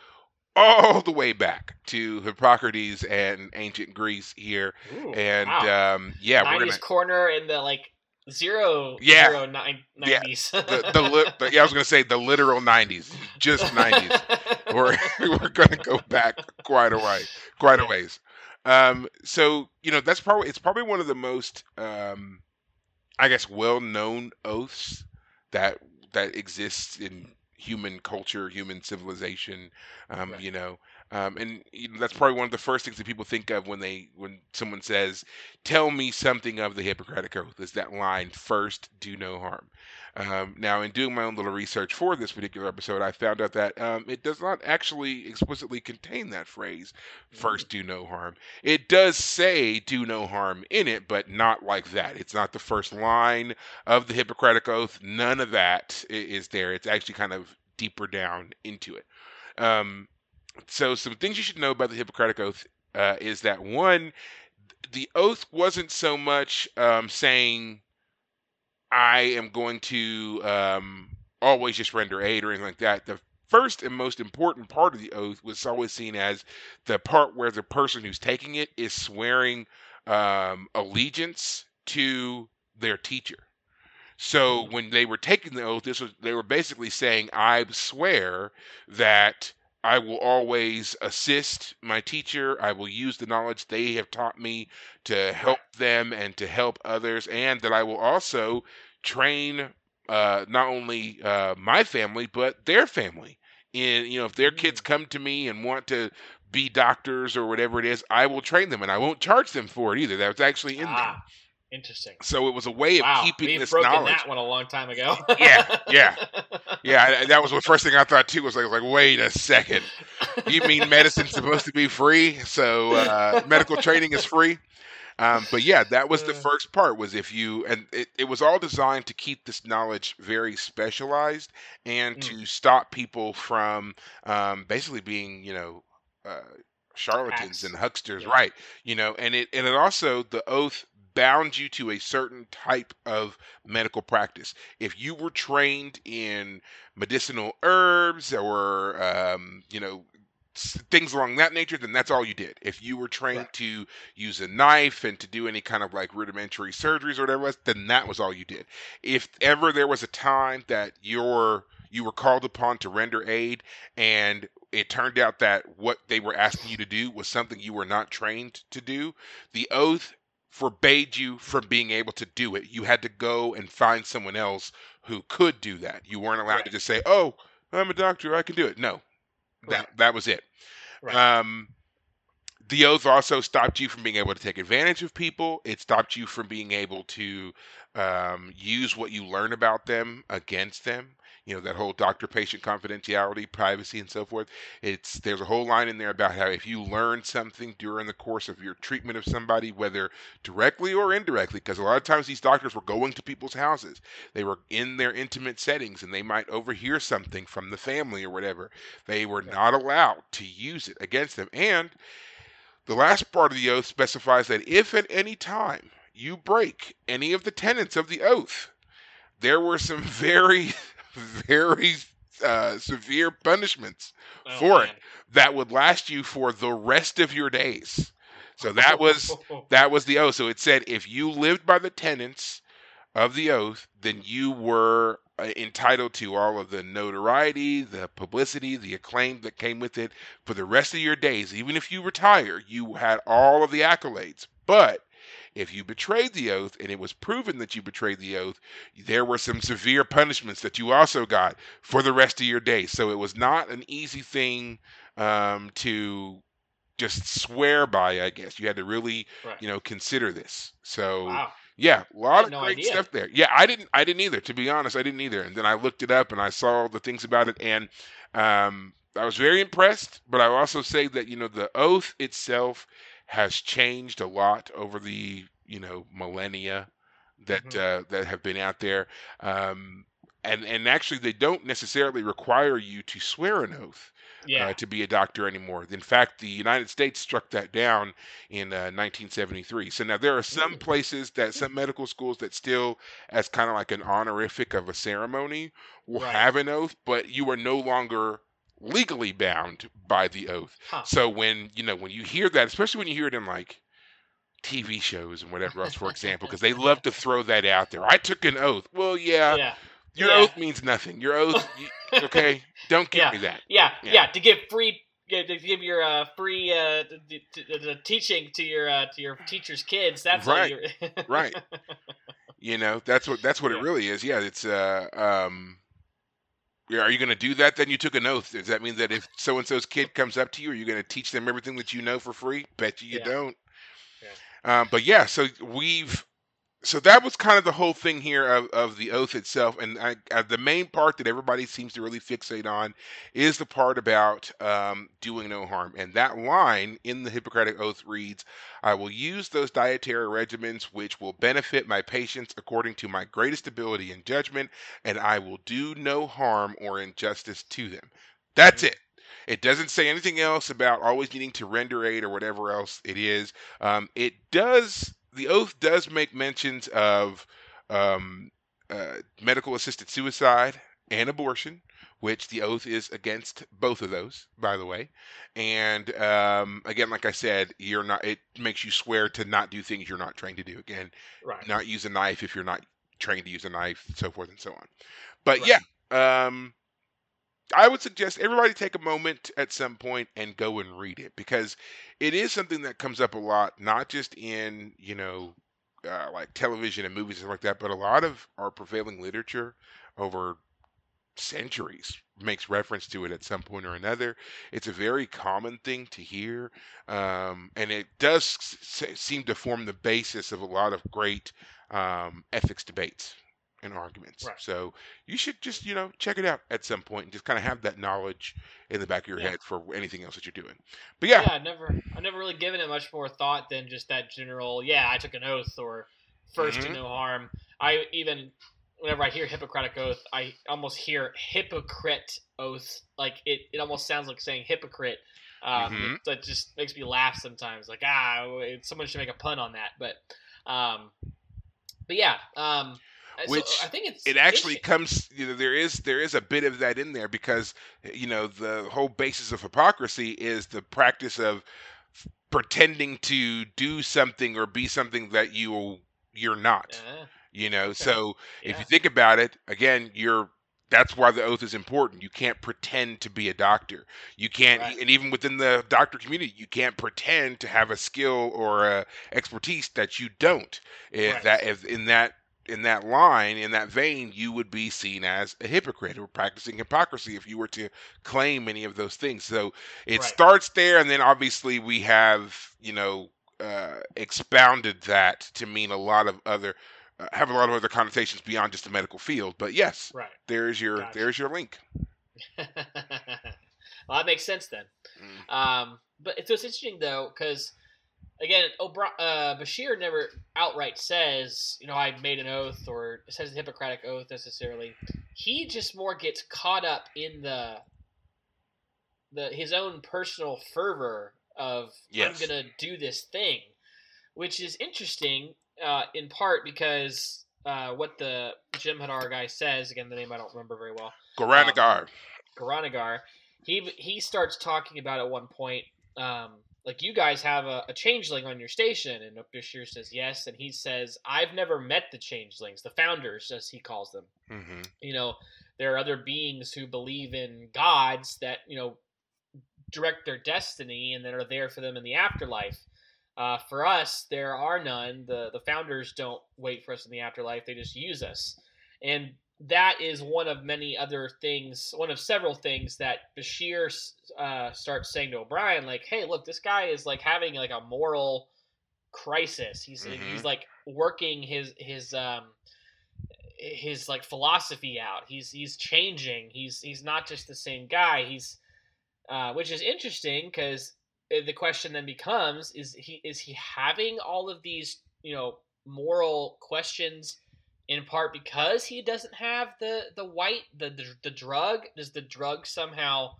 all the way back to Hippocrates and ancient Greece here, Ooh, and wow. um, yeah, we're gonna corner in the like Zero, Yeah. zero nine, Yeah. 90s. The, the, li- the yeah, I was gonna say the literal '90s, just '90s. We're we're gonna go back quite a way, quite a ways. Um, so you know that's probably it's probably one of the most um, I guess well-known oaths that that exists in human culture, human civilization. Um, Right. You know, um, and you know, that's probably one of the first things that people think of when they when someone says, "Tell me something of the Hippocratic Oath." Is that line first, "Do no harm." Um, now, in doing my own little research for this particular episode, I found out that um, it does not actually explicitly contain that phrase, first do no harm. It does say do no harm in it, but not like that. It's not the first line of the Hippocratic Oath. None of that is there. It's actually kind of deeper down into it. Um, so, some things you should know about the Hippocratic Oath uh, is that one, the oath wasn't so much um, saying, I am going to um, always just render aid or anything like that. The first and most important part of the oath was always seen as the part where the person who's taking it is swearing um, allegiance to their teacher. So Mhm. when they were taking the oath, this was they were basically saying, "I swear that I will always assist my teacher. I will use the knowledge they have taught me to help them and to help others, and that I will also train uh, not only uh, my family but their family. In you know, if their kids Mm. come to me and want to be doctors or whatever it is, I will train them, and I won't charge them for it either. That was actually in there. Interesting. So it was a way of Wow, keeping we've this broken knowledge. that one a long time ago. Yeah, yeah. Yeah, I- that was the first thing I thought too. Was like, like, wait a second, you mean medicine's supposed to be free? So uh, medical training is free. Um, but yeah, that was the first part. Was if you and it, it was all designed to keep this knowledge very specialized and Mm. to stop people from um, basically being, you know, uh, charlatans Hacks. and hucksters, Yeah. right? You know, and it and it also the oath bound you to a certain type of medical practice. If you were trained in medicinal herbs or um, you know s- things along that nature, then that's all you did. If you were trained Right. to use a knife and to do any kind of like rudimentary surgeries or whatever it was, then that was all you did. If ever there was a time that your you were called upon to render aid and it turned out that what they were asking you to do was something you were not trained to do, the oath forbade you from being able to do it. You had to go and find someone else who could do that. You weren't allowed to just say, "Oh, I'm a doctor, I can do it." No. That Right. that was it. Right. Um the oath also stopped you from being able to take advantage of people. It stopped you from being able to um, use what you learn about them against them. You know that whole doctor-patient confidentiality, privacy, and so forth. It's there's a whole line in there about how if you learn something during the course of your treatment of somebody, whether directly or indirectly, because a lot of times these doctors were going to people's houses, they were in their intimate settings, and they might overhear something from the family or whatever. They were not allowed to use it against them, and the last part of the oath specifies that if at any time you break any of the tenets of the oath, there were some very, very uh, severe punishments Oh, for it that would last you for the rest of your days. So that was that was the oath. So it said if you lived by the tenets of the oath, then you were uh, entitled to all of the notoriety, the publicity, the acclaim that came with it for the rest of your days. Even if you retire, you had all of the accolades. But if you betrayed the oath and it was proven that you betrayed the oath, there were some severe punishments that you also got for the rest of your day. So it was not an easy thing um, to just swear by, I guess. You had to really, Right. you know, consider this. So Wow. yeah, a lot of no great idea. stuff there. Yeah, I didn't I didn't either, to be honest, I didn't either. And then I looked it up and I saw the things about it and um I was very impressed, but I also say that, you know, the oath itself has changed a lot over the, you know, millennia that Mhm. uh, that have been out there. Um and and actually they don't necessarily require you to swear an oath Yeah. uh, to be a doctor anymore. In fact, the United States struck that down in uh, 1973. So now there are some places that some medical schools that still, as kind of like an honorific of a ceremony, will Right. have an oath, but you are no longer legally bound by the oath. Huh. So when you know when you hear that, especially when you hear it in like TV shows and whatever else, for example, because they love to throw that out there. I took an oath. Well, yeah, yeah. your yeah. oath means nothing. Your oath, you, okay? Don't give Yeah. me that. Yeah, Yeah. yeah, to give free, to give your uh, free uh, t- t- t- t- teaching to your uh, to your teacher's kids. That's Right, you're- right. You know, that's what that's what it really is. Yeah, it's uh um. Yeah, Are you going to do that? Then you took an oath. Does that mean that if so and so's kid comes up to you, are you going to teach them everything that you know for free? Bet you you Yeah. don't. Um, but yeah, so we've so that was kind of the whole thing here of, of the oath itself, and I, uh, the main part that everybody seems to really fixate on is the part about um, doing no harm, and that line in the Hippocratic Oath reads, "I will use those dietary regimens which will benefit my patients according to my greatest ability and judgment, and I will do no harm or injustice to them." That's Mhm. it. It doesn't say anything else about always needing to render aid or whatever else it is. Um, it does. The oath does make mentions of um, uh, medical assisted suicide and abortion, which the oath is against both of those, by the way. And um, again, like I said, you're not. It makes you swear to not do things you're not trained to do. Again, right. not use a knife if you're not trained to use a knife, so forth and so on. But Right. yeah, um, I would suggest everybody take a moment at some point and go and read it because it is something that comes up a lot, not just in you know uh, like television and movies and like that, but a lot of our prevailing literature over centuries makes reference to it at some point or another. It's a very common thing to hear, um, and it does s- seem to form the basis of a lot of great um, ethics debates and arguments. Right. So you should just you know check it out at some point and just kind of have that knowledge in the back of your Yeah. head for anything else that you're doing. But yeah, Yeah, I never, I never really given it much more thought than just that general. Yeah, I took an oath or 1st to Mhm. no harm. I even, whenever I hear Hippocratic oath, I almost hear hypocrite oath. Like it, it almost sounds like saying hypocrite. Um, Mhm. That just makes me laugh sometimes. Like ah, someone should make a pun on that. But, um, but yeah, um, so Which I think it's it actually comes you know there is there is a bit of that in there because you know the whole basis of hypocrisy is the practice of pretending to do something or be something that you you're not Uh, you know? Okay. so if you think about it again you're that's why the oath is important. You can't pretend to be a doctor. You can't Right. and even within the doctor community you can't pretend to have a skill or a expertise that you don't. If Right. that if in that in that line in that vein you would be seen as a hypocrite or practicing hypocrisy if you were to claim any of those things so it Right. starts there and then obviously we have you know uh, expounded that to mean a lot of other uh, have a lot of other connotations beyond just the medical field but yes right. there's your Gotcha. there's your link well, that makes sense then. Mm. Um, but it's, it's interesting though because again, uh, Bashir never outright says, you know, I made an oath or says the Hippocratic oath necessarily. He just more gets caught up in the the his own personal fervor of Yes. I'm gonna do this thing, which is interesting uh, in part because uh, what the Jem'Hadar guy says again, the name I don't remember very well. Goran'Agar. Goran'Agar, he he starts talking about at one point, um, like you guys have a, a changeling on your station, and Bashir says yes, and he says I've never met the changelings, the founders as he calls them. hmm You know, there are other beings who believe in gods that you know direct their destiny and that are there for them in the afterlife. Uh, for us, there are none. the The founders don't wait for us in the afterlife; they just use us, and that is one of many other things, one of several things that Bashir uh, starts saying to O'Brien, like, "Hey, look, this guy is like having like a moral crisis. He's Mhm. he's like working his his um his like philosophy out. He's he's changing. He's he's not just the same guy. He's uh, which is interesting because the question then becomes: Is he is he having all of these you know moral questions in part because he doesn't have the the white the the, the drug? Does the drug somehow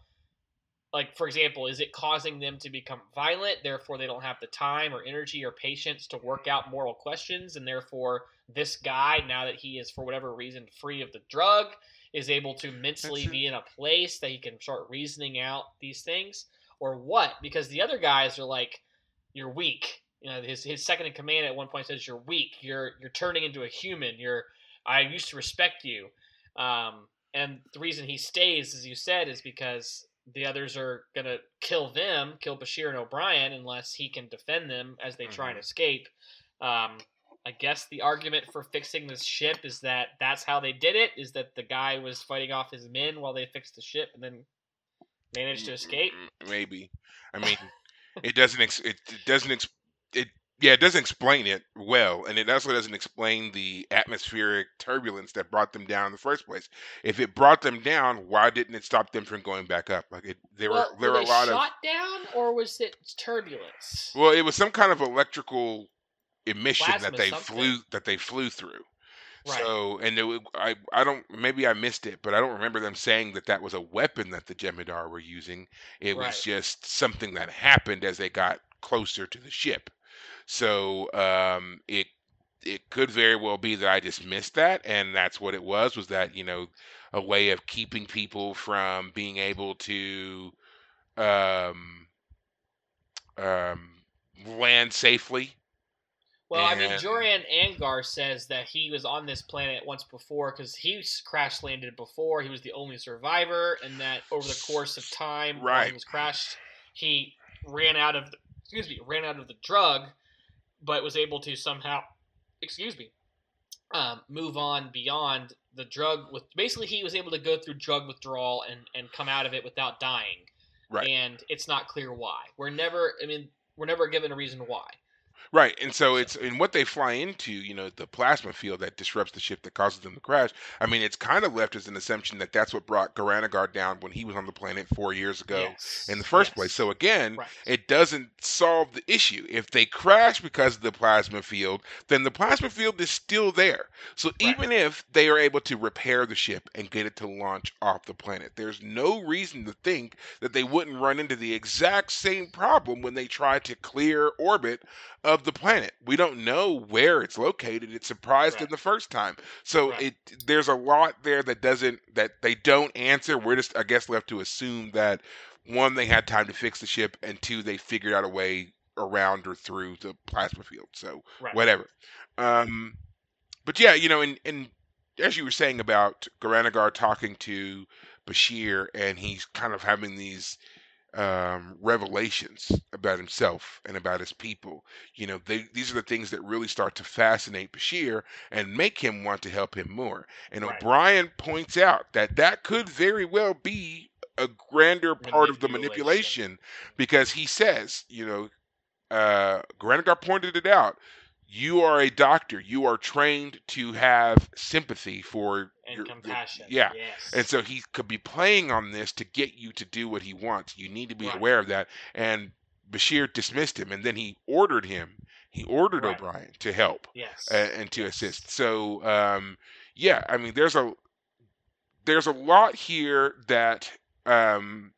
like for example is it causing them to become violent? Therefore they don't have the time or energy or patience to work out moral questions. And therefore this guy now that he is for whatever reason free of the drug is able to mentally be in a place that he can start reasoning out these things. Or what? Because the other guys are like you're weak you know his his second in command at one point says you're weak. You're you're turning into a human. You're I used to respect you. Um, and the reason he stays, as you said, is because the others are gonna kill them, kill Bashir and O'Brien, unless he can defend them as they try and Mhm. escape. Um, I guess the argument for fixing this ship is that that's how they did it. Is that the guy was fighting off his men while they fixed the ship and then managed to escape? Maybe. I mean, it doesn't. Ex- it, it doesn't. Ex- it yeah, it doesn't explain it well, and it also doesn't explain the atmospheric turbulence that brought them down in the first place. If it brought them down, why didn't it stop them from going back up? Like it, there well, were there were were a lot of shot down, or was it turbulence? well, it was some kind of electrical emission that they something. flew that they flew through. right. So, and it, I, I don't, maybe I missed it, but I don't remember them saying that that was a weapon that the Jem'Hadar were using. It was just something that happened as they got closer to the ship. So, um, it, it could very well be that I just missed that, and that's what it was. Was that you know a way of keeping people from being able to, um, um, land safely. Well, I mean, And- Joran Angar says that he was on this planet once before because he crash landed before. He was the only survivor, and that over the course of time, while he was crashed, he ran out of the, excuse me, ran out of the drug, but was able to somehow, excuse me, um, move on beyond the drug. With basically, he was able to go through drug withdrawal and and come out of it without dying. Right. And it's not clear why. We're never. I mean, we're never given a reason why. Right, and so it's and what they fly into, you know, the plasma field that disrupts the ship that causes them to crash. I mean, it's kind of left as an assumption that that's what brought Goran'Agar down when he was on the planet four years ago Yes. in the first Yes. place. So again, Right. it doesn't solve the issue. If they crash because of the plasma field, then the plasma field is still there. So even if they are able to repair the ship and get it to launch off the planet, there's no reason to think that they wouldn't run into the exact same problem when they try to clear orbit of the planet. We don't know where it's located. It surprised them the first time. So Right. it there's a lot there that doesn't that they don't answer. We're just I guess left to assume that one they had time to fix the ship and two they figured out a way around or through the plasma field. So Right. whatever. Um but yeah, you know, and and as you were saying about Goran'Agar talking to Bashir and he's kind of having these um, revelations about himself and about his people. You know, they, these are the things that really start to fascinate Bashir and make him want to help him more. And Right. O'Brien points out that that could very well be a grander part of the Manipulation. because he says, you know, uh, Goran'Agar pointed it out. You are a doctor. You are trained to have sympathy for and your, compassion. yeah. Yes. and so he could be playing on this to get you to do what he wants. You need to be Right. aware of that. And Bashir dismissed him, and then he ordered him. He ordered Right. O'Brien to help yes. uh, and to Yes. assist. So um, yeah, I mean, there's a there's a lot here that um,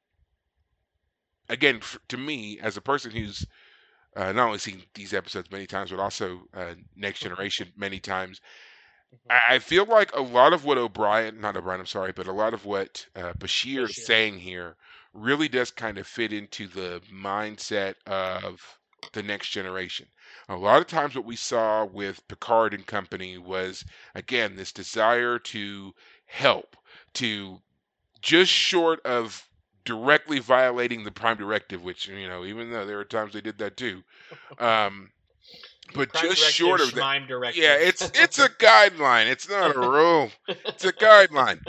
again f- to me as a person who's uh, not only seen these episodes many times, but also uh, Next Generation many times. Mhm. I I feel like a lot of what O'Brien, not O'Brien, I'm sorry, but a lot of what uh, Bashir is saying here really does kind of fit into the mindset of the next generation. A lot of times, what we saw with Picard and company was, again, this desire to help, to just short of directly violating the Prime Directive, which, you know, even though there are times they did that too. Um, but Prime just short of that. Directive. Yeah, it's it's a guideline. It's not a rule. It's a guideline.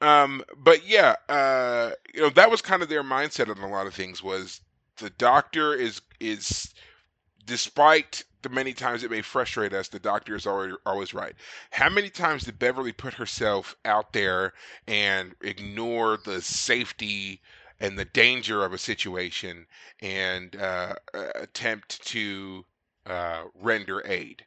Um, but yeah, uh, you know, that was kind of their mindset on a lot of things. Was the doctor is is, despite the many times it may frustrate us, the doctor is always always right. How many times did Beverly put herself out there and ignore the safety and the danger of a situation and uh, uh, attempt to uh, render aid?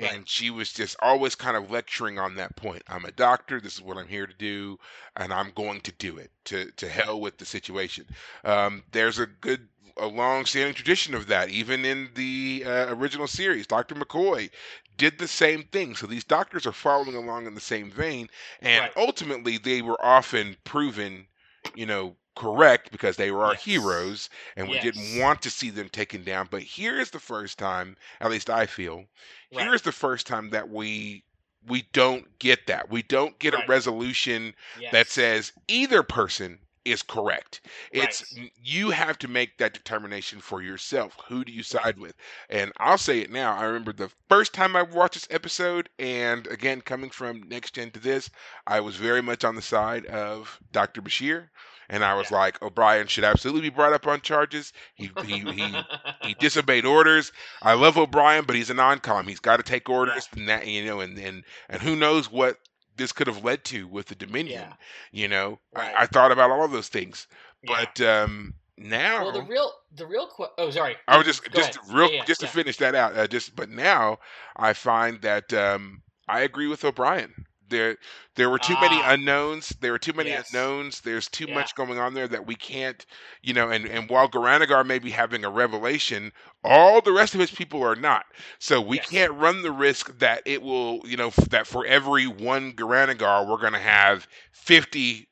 Right. and she was just always kind of lecturing on that point. I'm a doctor. This is what I'm here to do, and I'm going to do it. To to hell with the situation. Um, there's a good, a long-standing tradition of that, even in the uh, original series. Dr. McCoy did the same thing. So these doctors are following along in the same vein, and Right. ultimately they were often proven, you know, correct because they were our Yes. heroes and we Yes. didn't want to see them taken down. But here is the first time, at least I feel, Right. here's the first time that we we don't get that. We don't get a Right. resolution that says either person is correct. It's Right. you have to make that determination for yourself. Who do you side with? And I'll say it now. I remember the first time I watched this episode, and again, coming from next gen to this, I was very much on the side of Dr. Bashir, and I was Yeah. like, O'Brien should absolutely be brought up on charges. He he he he disobeyed orders. I love O'Brien, but he's a non-com. He's got to take orders, and that you know, and and and who knows what this could have led to with the Dominion. Yeah. You know, Right. I, I thought about all of those things, Yeah. but um, now well, the real, the real. Qu- oh, sorry. I was just Go just ahead. real Yeah, yeah, just to finish that out. Uh, just but now I find that um, I agree with O'Brien. There there were too many Ah. unknowns. There were too many Yes. unknowns. There's too Yeah. much going on there that we can't, you know. And and while Goran'Agar may be having a revelation, all the rest of his people are not. So we Yes. can't run the risk that it will, you know, f- that for every one Goran'Agar we're going to have fifty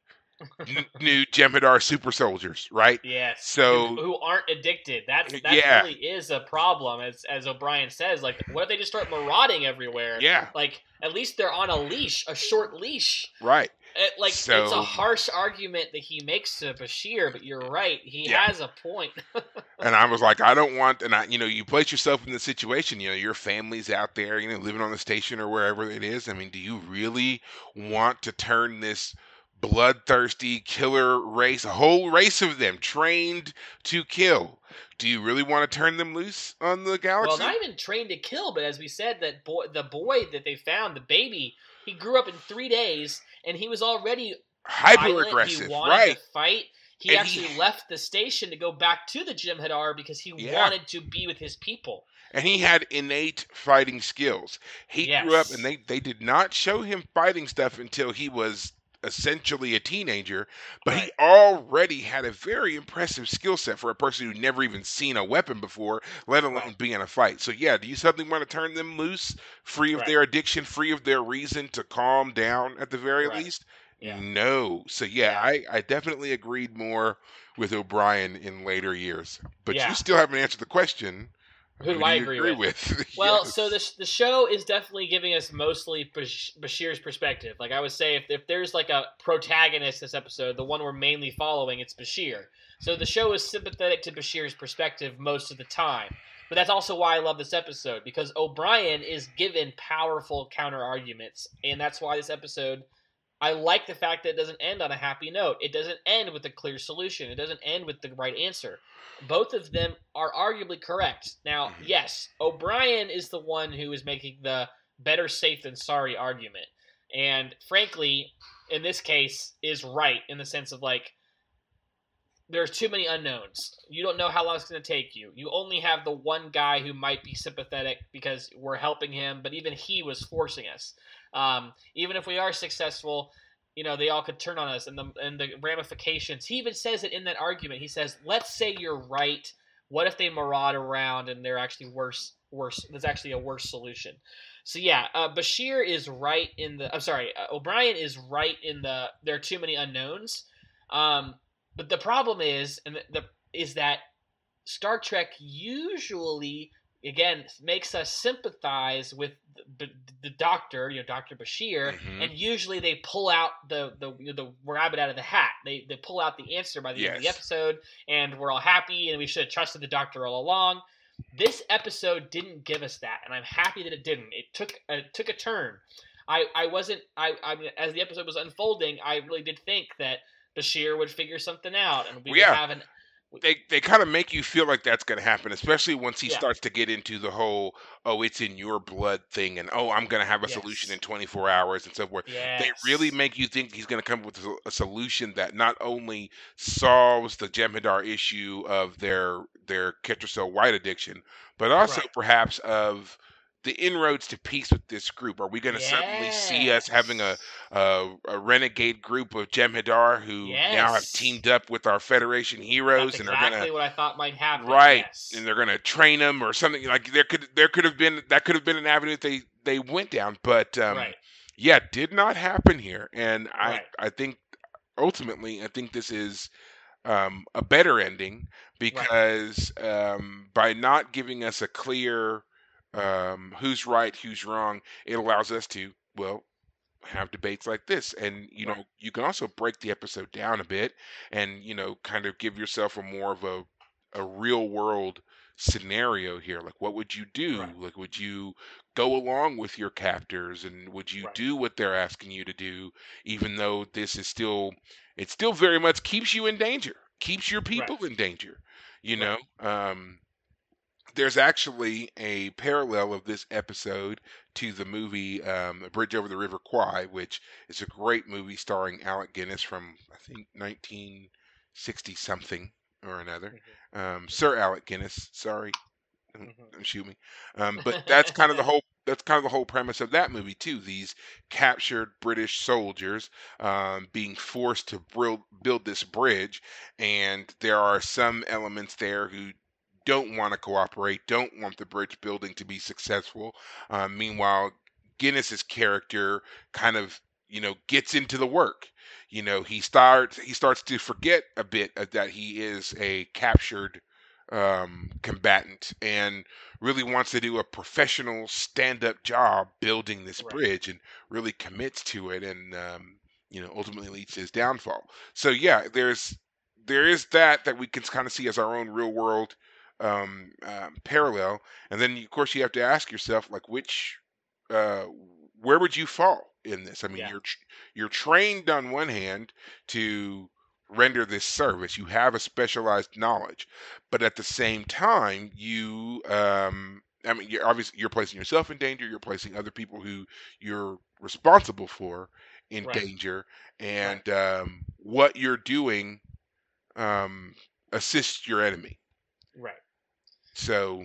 n- new Jem'Hadar super soldiers, right? Yes. So- who, who aren't addicted. That's that Yeah. really is a problem, as as O'Brien says. Like, what if they just start marauding everywhere? Yeah, Like, at least they're on a leash, a short leash. right. It, like, it's a harsh argument that he makes to Bashir, but you're right. He Yeah. has a point. And I was like, I don't want, and I, you know, you place yourself in the situation, you know, your family's out there, you know, living on the station or wherever it is. I mean, do you really want to turn this bloodthirsty killer race, a whole race of them trained to kill? Do you really want to turn them loose on the galaxy? well, not even trained to kill, but as we said, that boy, the boy that they found, the baby, he grew up in three days, and he was already Hyper aggressive, He wanted right? to fight. He And actually he- left the station to go back to the Jem'Hadar because he Yeah. wanted to be with his people. and he had innate fighting skills. He grew up, and they they did not show him fighting stuff until he was essentially a teenager. But he already had a very impressive skill set for a person who'd never even seen a weapon before, let alone Right. be in a fight. So yeah, do you suddenly want to turn them loose, free of Right. their addiction, free of their reason to calm down at the very Right. least? Yeah. No. So yeah, Yeah. I, I definitely agreed more with O'Brien in later years. But Yeah. you still haven't answered the question. Who do do I agree agree with? with? Well, Yes. so the the show is definitely giving us mostly Bashir's perspective. Like I would say, if if there's like a protagonist this episode, the one we're mainly following, it's Bashir. So the show is sympathetic to Bashir's perspective most of the time. But that's also why I love this episode because O'Brien is given powerful counter arguments, and that's why this episode. I like the fact that it doesn't end on a happy note. It doesn't end with a clear solution. It doesn't end with the right answer both of them are arguably correct. Now, Mhm. yes, O'Brien is the one who is making the better safe than sorry argument. And frankly, in this case, is right in the sense of like, there's too many unknowns. You don't know how long it's going to take you. You only have the one guy who might be sympathetic because we're helping him, but even he was forcing us. Um, even if we are successful, you know, they all could turn on us and the and the ramifications. He even says it in that argument. He says, "Let's say you're right. What if they maraud around and they're actually worse? Worse. That's actually a worse solution." So yeah, uh, Bashir is right in the. I'm sorry, uh, O'Brien is right in the. There are too many unknowns. Um, but the problem is, and the, the is that Star Trek usually again makes us sympathize with the, the, the doctor, you know, Doctor Bashir, Mhm. and usually they pull out the the you know, the rabbit out of the hat. They they pull out the answer by the end of the episode, and we're all happy, and we should have trusted the doctor all along. This episode didn't give us that, and I'm happy that it didn't. It took a, it took a turn. I I wasn't I I mean as the episode was unfolding, I really did think that Bashir would figure something out, and we Well, yeah. would have an they they kind of make you feel like that's going to happen, especially once he Yeah. starts to get into the whole "oh, it's in your blood" thing, and "oh, I'm going to have a solution Yes. in 24 hours" and so forth. They really make you think he's going to come up with a, a solution that not only solves the Jem'Hadar issue of their their Ketracel white addiction, but also Right. perhaps of the inroads to peace with this group. Are we going to suddenly see us having a, Yes. A a renegade group of Jem'Hadar who now have teamed up with our Federation heroes That's and are exactly going to what I thought might happen. right yes. and they're going to train them or something like there could there could have been that could have been an avenue that they they went down but um right. yeah did not happen here and i Right. i think ultimately i think this is um, a better ending because um, by not giving us a clear um, who's right, who's wrong, it allows us to well have debates like this and you know you can also break the episode down a bit and you know kind of give yourself a more of a a real world scenario here like what would you do Right. like would you go along with your captors and would you Right. do what they're asking you to do even though this is still it still very much keeps you in danger keeps your Right. people in danger you Right. know um there's actually a parallel of this episode to the movie um, A Bridge Over the River Kwai, which is a great movie starring Alec Guinness from I think 1960 something or another. Mhm. Um, Sir Alec Guinness, sorry, don't, Mhm. don't shoot me. Um, but that's kind of the whole that's kind of the whole premise of that movie too. These captured British soldiers um, being forced to build build this bridge, and there are some elements there who don't want to cooperate, don't want the bridge building to be successful. Um, meanwhile, Guinness's character kind of you know gets into the work. You know, he starts he starts to forget a bit that he is a captured um, combatant and really wants to do a professional stand-up job building this Right. bridge and really commits to it and um, you know ultimately leads to his downfall. So yeah, there's there is that that we can kind of see as our own real world um, um, parallel, and then of course you have to ask yourself like which uh, where would you fall in this? I mean, Yeah. you're you're trained on one hand to render this service. You have a specialized knowledge, but at the same time, you um, I mean, you're obviously you're placing yourself in danger. You're placing other people who you're responsible for in Right. danger, and um, what you're doing um, assists your enemy. Right. So,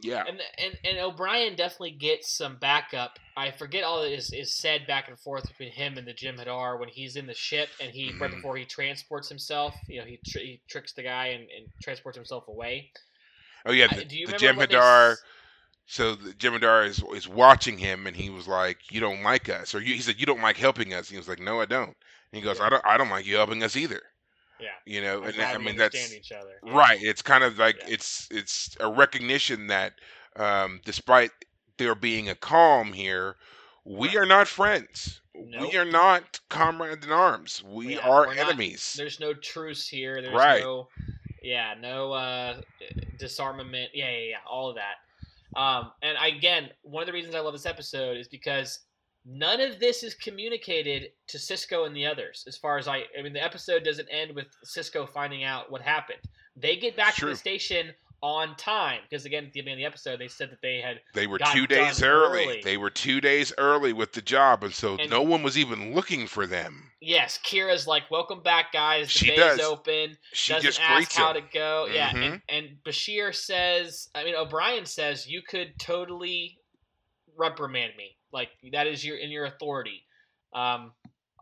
yeah, And, and and O'Brien definitely gets some backup. I forget all that is, is said back and forth between him and the Jem'Hadar when he's in the ship and he right Mhm. before he transports himself. You know, he, tr- he tricks the guy and, and transports himself away. oh yeah, I- do you the what they So the Jem'Hadar is is watching him, and he was like, "You don't like us," or you, he said, "You don't like helping us." And he was like, "No, I don't." And he goes, Yeah. "I don't, I don't like you helping us either." Yeah. You know, and I mean that's each other. Yeah. right. It's kind of like Yeah. it's it's a recognition that um, despite there being a calm here, we Right. are not friends. Nope. We are not comrades in arms. We Yeah, are we're not- enemies. There's no truce here. There's Right. no, yeah, no uh, disarmament. Yeah, yeah, yeah, all of that. Um, and again, one of the reasons I love this episode is because none of this is communicated to Sisko and the others. As far as I, I mean, the episode doesn't end with Sisko finding out what happened. They get back to the station on time because again, at the beginning of the episode, they said that they had They were two days early. early. They were two days early with the job, and so And- no one was even looking for them. yes. Kira's like, "Welcome back, guys. The She bay's does. open." She doesn't just ask greets how him. to go. Yeah, Mhm. and, and Bashir says, I mean, O'Brien says you could totally reprimand me. Like that is your in your authority. Um,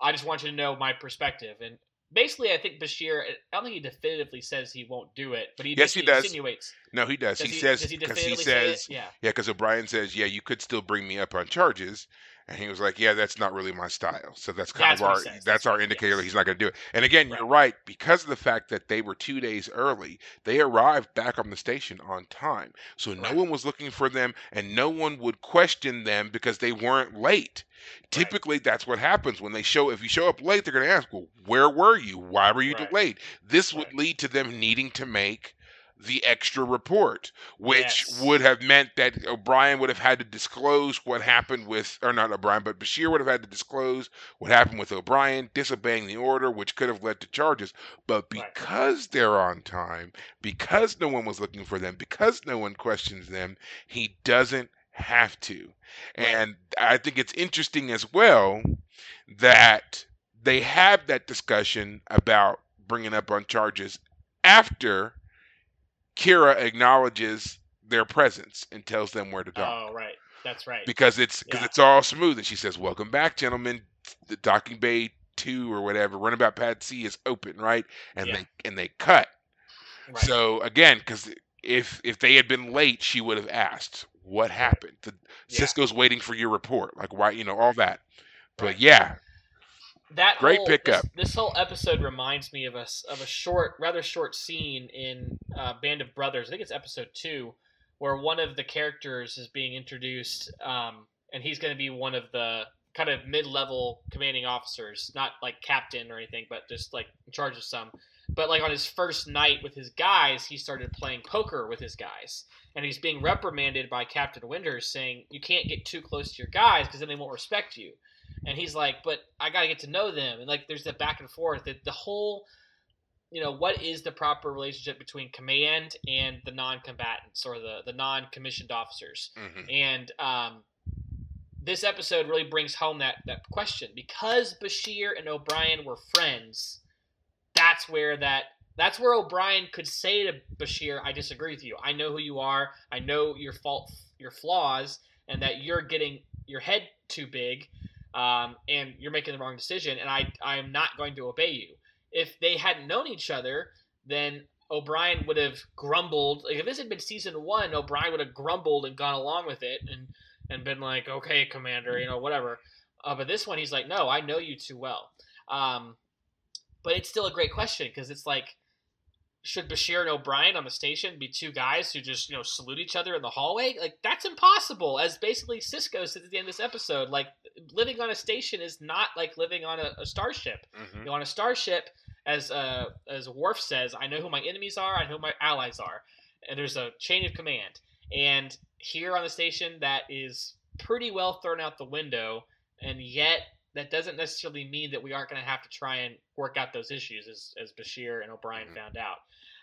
I just want you to know my perspective. And basically, I think Bashir. I don't think he definitively says he won't do it, but he Yes, he does. insinuates. No, he does. Does he, he, says he because he say says Yeah. yeah, because O'Brien says yeah, you could still bring me up on charges, and he was like yeah, that's not really my style. So that's kind That's of our that's our right. indicator that Yes. he's not going to do it. And again, you're right because of the fact that they were two days early, they arrived back on the station on time, so no one was looking for them, and no one would question them because they weren't late. Typically, that's what happens when they show. If you show up late, they're going to ask, "Well, where were you? Why were you Right. delayed?" This would Right. lead to them needing to make the extra report, which Yes. would have meant that O'Brien would have had to disclose what happened with, or not O'Brien, but Bashir would have had to disclose what happened with O'Brien disobeying the order, which could have led to charges. But Right. because they're on time, because no one was looking for them, because no one questions them, he doesn't have to. Right. And I think it's interesting as well that they have that discussion about bringing up on charges after Kira acknowledges their presence and tells them where to dock Oh, right. That's right. because it's because Yeah. it's all smooth and she says welcome back gentlemen the docking bay 2 or whatever runabout pad C is open right and Yeah. they and they cut right. so again because if if they had been late she would have asked what happened the, Yeah. Sisko's waiting for your report like why you know all that but Right. yeah that Great whole, pickup. This, this whole episode reminds me of a of a short, rather short scene in uh, Band of Brothers. I think it's episode two, where one of the characters is being introduced, um, and he's going to be one of the kind of mid level commanding officers, not like captain or anything, but just like in charge of some. But like on his first night with his guys, he started playing poker with his guys, and he's being reprimanded by Captain Winters, saying you can't get too close to your guys because then they won't respect you and he's like, "But I got to get to know them." And like, there's the back and forth. That the whole, you know, what is the proper relationship between command and the non-combatants or the the non-commissioned officers? hmm And um, this episode really brings home that that question because Bashir and O'Brien were friends. That's where that. That's where O'Brien could say to Bashir, "I disagree with you. I know who you are. I know your fault, your flaws, and that you're getting your head too big, um, and you're making the wrong decision. And I, I am not going to obey you." If they hadn't known each other, then O'Brien would have grumbled. Like if this had been season one, O'Brien would have grumbled and gone along with it and and been like, "Okay, Commander, you know, whatever." Uh, but this one, he's like, "No, I know you too well." Um, but it's still a great question because it's like, should Bashir and O'Brien on the station be two guys who just you know salute each other in the hallway? Like that's impossible. As basically Sisko says at the end of this episode, like living on a station is not like living on a, a starship. hmm You know, on a starship, as uh, as Worf says, I know who my enemies are, I know who my allies are, and there's a chain of command. And here on the station, that is pretty well thrown out the window, and yet that doesn't necessarily mean that we aren't going to have to try and work out those issues, as as Bashir and O'Brien Mhm. found out.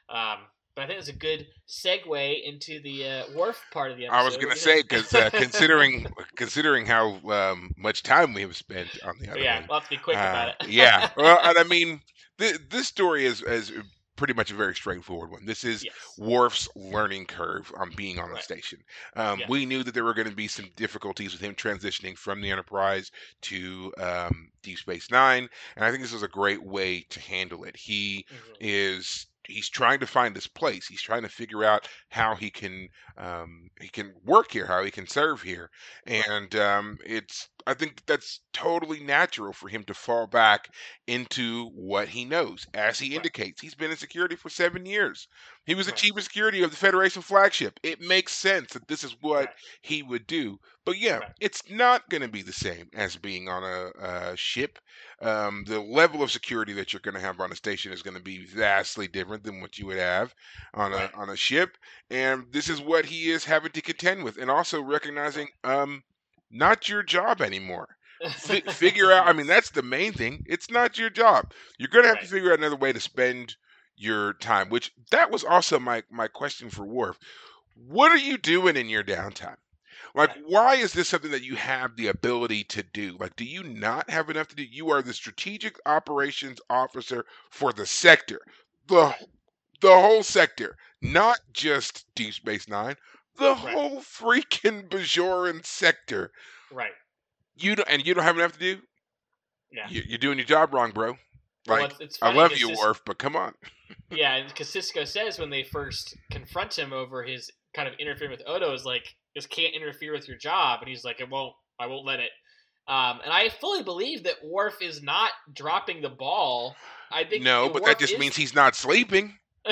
Um, but I think it's a good segue into the uh, Worf part of the episode. I was going to say because uh, considering considering how um, much time we have spent on the But other yeah, one, we'll have to be quick uh, about it. yeah. Well, and I mean, th- this story is is pretty much a very straightforward one. This is yes. Worf's learning curve on being on the Right. station. Um, Yeah. We knew that there were going to be some difficulties with him transitioning from the Enterprise to um, Deep Space Nine, and I think this is a great way to handle it. He Mhm. is he's trying to find his place. He's trying to figure out how he can um, he can work here, how he can serve here, and um, it's I think that's totally natural for him to fall back into what he knows. As he indicates, he's been in security for seven years. He was the chief of security of the Federation flagship. It makes sense that this is what he would do. But yeah, it's not going to be the same as being on a, a ship. Um, the level of security that you're going to have on a station is going to be vastly different than what you would have on a Right. on a ship. And this is what he is having to contend with, and also recognizing, um, not your job anymore. Fi figure out. I mean, that's the main thing. It's not your job. You're going to have to figure out another way to spend your time. Which that was also my my question for Worf. What are you doing in your downtime? Like, why is this something that you have the ability to do? Like, do you not have enough to do? You are the strategic operations officer for the sector, the the whole sector, not just Deep Space Nine, the Right. whole freaking Bajoran sector. right. You don't, and you don't have enough to do. Yeah. You, you're doing your job wrong, bro. Well, Like, it's, it's I funny love 'cause you, this- Worf, but come on. Yeah, because Sisko says when they first confront him over his kind of interfering with Odo, is like, just can't interfere with your job, and he's like, it won't, I won't let it. Um, and I fully believe that Worf is not dropping the ball. I think No, but Worf that just is- means he's not sleeping.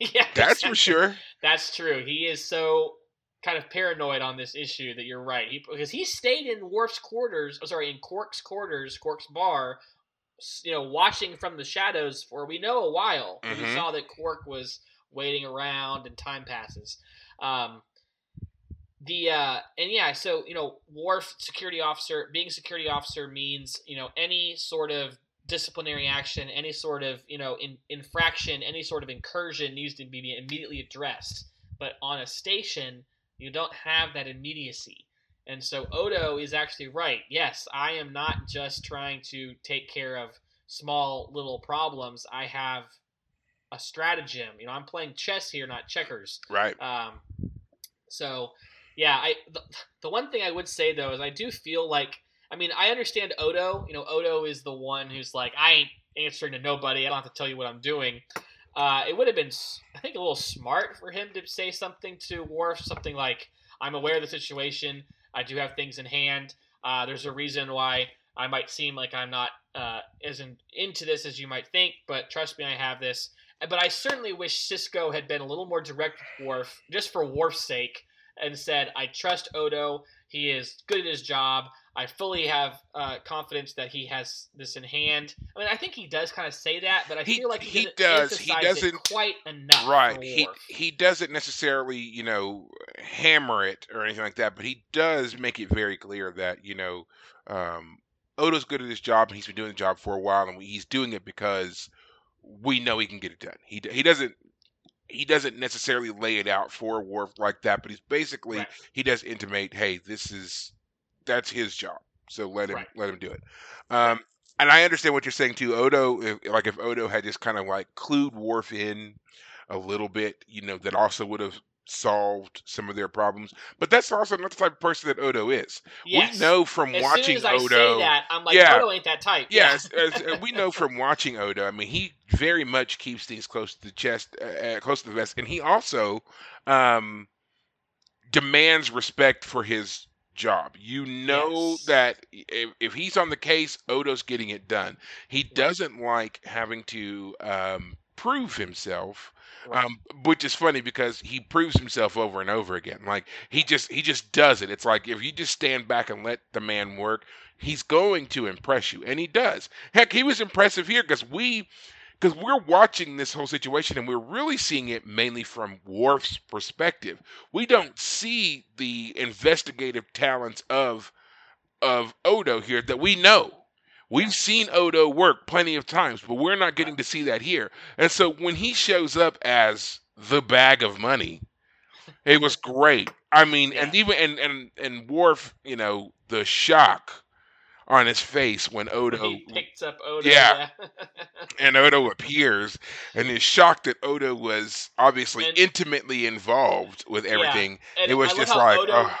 yeah, That's for sure. That's true. He is so kind of paranoid on this issue that you're right. He because he stayed in Worf's quarters, oh, sorry, in Quark's quarters, Quark's bar, you know, watching from the shadows for we know a while. We Mhm. saw that Quark was waiting around and time passes. Um, the uh, and yeah, so you know, Worf security officer being a security officer means you know any sort of disciplinary action, any sort of you know in, infraction, any sort of incursion needs to be immediately addressed. But on a station, you don't have that immediacy. And so Odo is actually right. Yes, I am not just trying to take care of small little problems. I have a stratagem. You know, I'm playing chess here, not checkers. Right. Um, so, yeah, I the, the one thing I would say though is I do feel like I mean I understand Odo. You know, Odo is the one who's like I ain't answering to nobody. I don't have to tell you what I'm doing. Uh, it would have been, I think, a little smart for him to say something to Worf, something like, "I'm aware of the situation. I do have things in hand. Uh, there's a reason why I might seem like I'm not uh, as in, into this as you might think, but trust me, I have this. But I certainly wish Sisko had been a little more direct with Worf, just for Worf's sake, and said, "I trust Odo. He is good at his job. I fully have uh, confidence that he has this in hand." I mean, I think he does kind of say that, but I He- feel like he, he does. He doesn't- quite enough. right he he doesn't necessarily you know hammer it or anything like that but he does make it very clear that you know um odo's good at his job and he's been doing the job for a while and he's doing it because we know he can get it done he, he doesn't he doesn't necessarily lay it out for Worf like that but he's basically Right. he does intimate hey this is that's his job so let him Right. let him do it um and i understand what you're saying too odo if, like if odo had just kind of like clued Worf in a little bit, you know, that also would have solved some of their problems. But that's also not the type of person that Odo is. Yes. We know from As watching as I Odo. say that, I'm like, Yeah. Odo ain't that type. yeah, as, uh, we know from watching Odo. I mean, he very much keeps things close to the chest, uh, uh, close to the vest, and he also um, demands respect for his job. You know Yes. that if, if he's on the case, Odo's getting it done. He doesn't like having to um, prove himself Um, which is funny because he proves himself over and over again. Like he just he just does it. It's like if you just stand back and let the man work, he's going to impress you, and he does. Heck, he was impressive here because we because we're watching this whole situation and we're really seeing it mainly from Worf's perspective. We don't see the investigative talents of of Odo here that we know. We've seen Odo work plenty of times, but we're not getting to see that here. And so when he shows up as the bag of money, it was great. I mean, and even and and and Worf, you know, the shock on his face when Odo he picked up Odo. Yeah. yeah. and Odo appears and is shocked that Odo was obviously And- intimately involved with Yeah. everything. And It was just like, Odo, oh,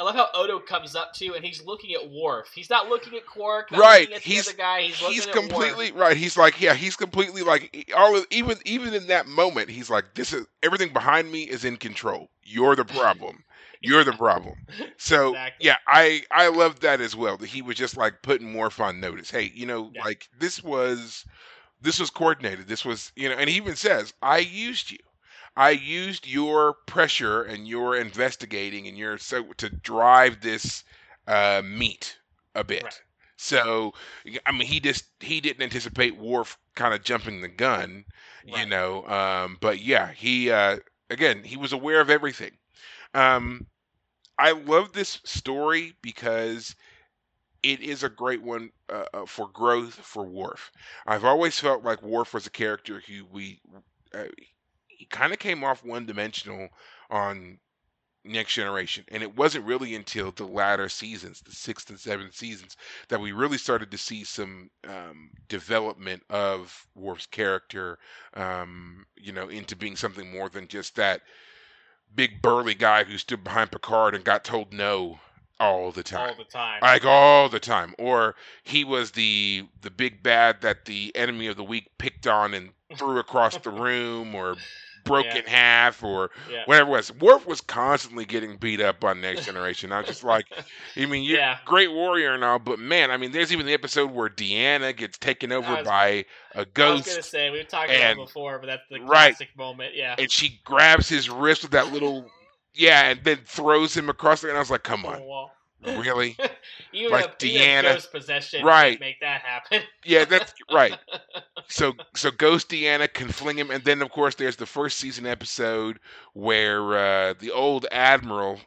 I love how Odo comes up to and he's looking at Worf. He's not looking at Quark. Right, Looking at the he's- other guy. He's, he's looking at Worf. completely right. He's like, yeah, he's completely like all even even in that moment, he's like, this is everything behind me is in control. You're the problem. You're the problem. So Exactly. yeah, I I love that as well. That he was just like putting Worf on notice. Hey, you know, Yeah. like this was this was coordinated. This was you know, and he even says, I used you. I used your pressure and your investigating and your so to drive this uh, meet a bit. Right. So I mean, he just he didn't anticipate Worf kind of jumping the gun, you know. Um, but yeah, he uh, again he was aware of everything. Um, I love this story because it is a great one uh, uh, for growth for Worf. I've always felt like Worf was a character who we uh, he kind of came off one dimensional on Next Generation, and it wasn't really until the latter seasons, the sixth and seventh seasons, that we really started to see some um, development of Worf's character, um, you know, into being something more than just that big burly guy who stood behind Picard and got told no all the time all the time. like all the time or he was the the big bad that the enemy of the week picked on and threw across the room or broke Yeah. in half or yeah. whatever it was Worf was constantly getting beat up on next generation i was just like i mean you're Yeah. a great warrior and all but man i mean there's even the episode where deanna gets taken over was- by a I was ghost gonna say we've talked about and- it before, but that's the Right. classic moment. Yeah. and she grabs his wrist with that little yeah and then throws him across the and i was like come on on the wall. Really Even Like a, even a Deanna- ghost possession Right. make that happen. yeah that's right so so Ghost Deanna can fling him, and then of course there's the first season episode where uh, the old admiral,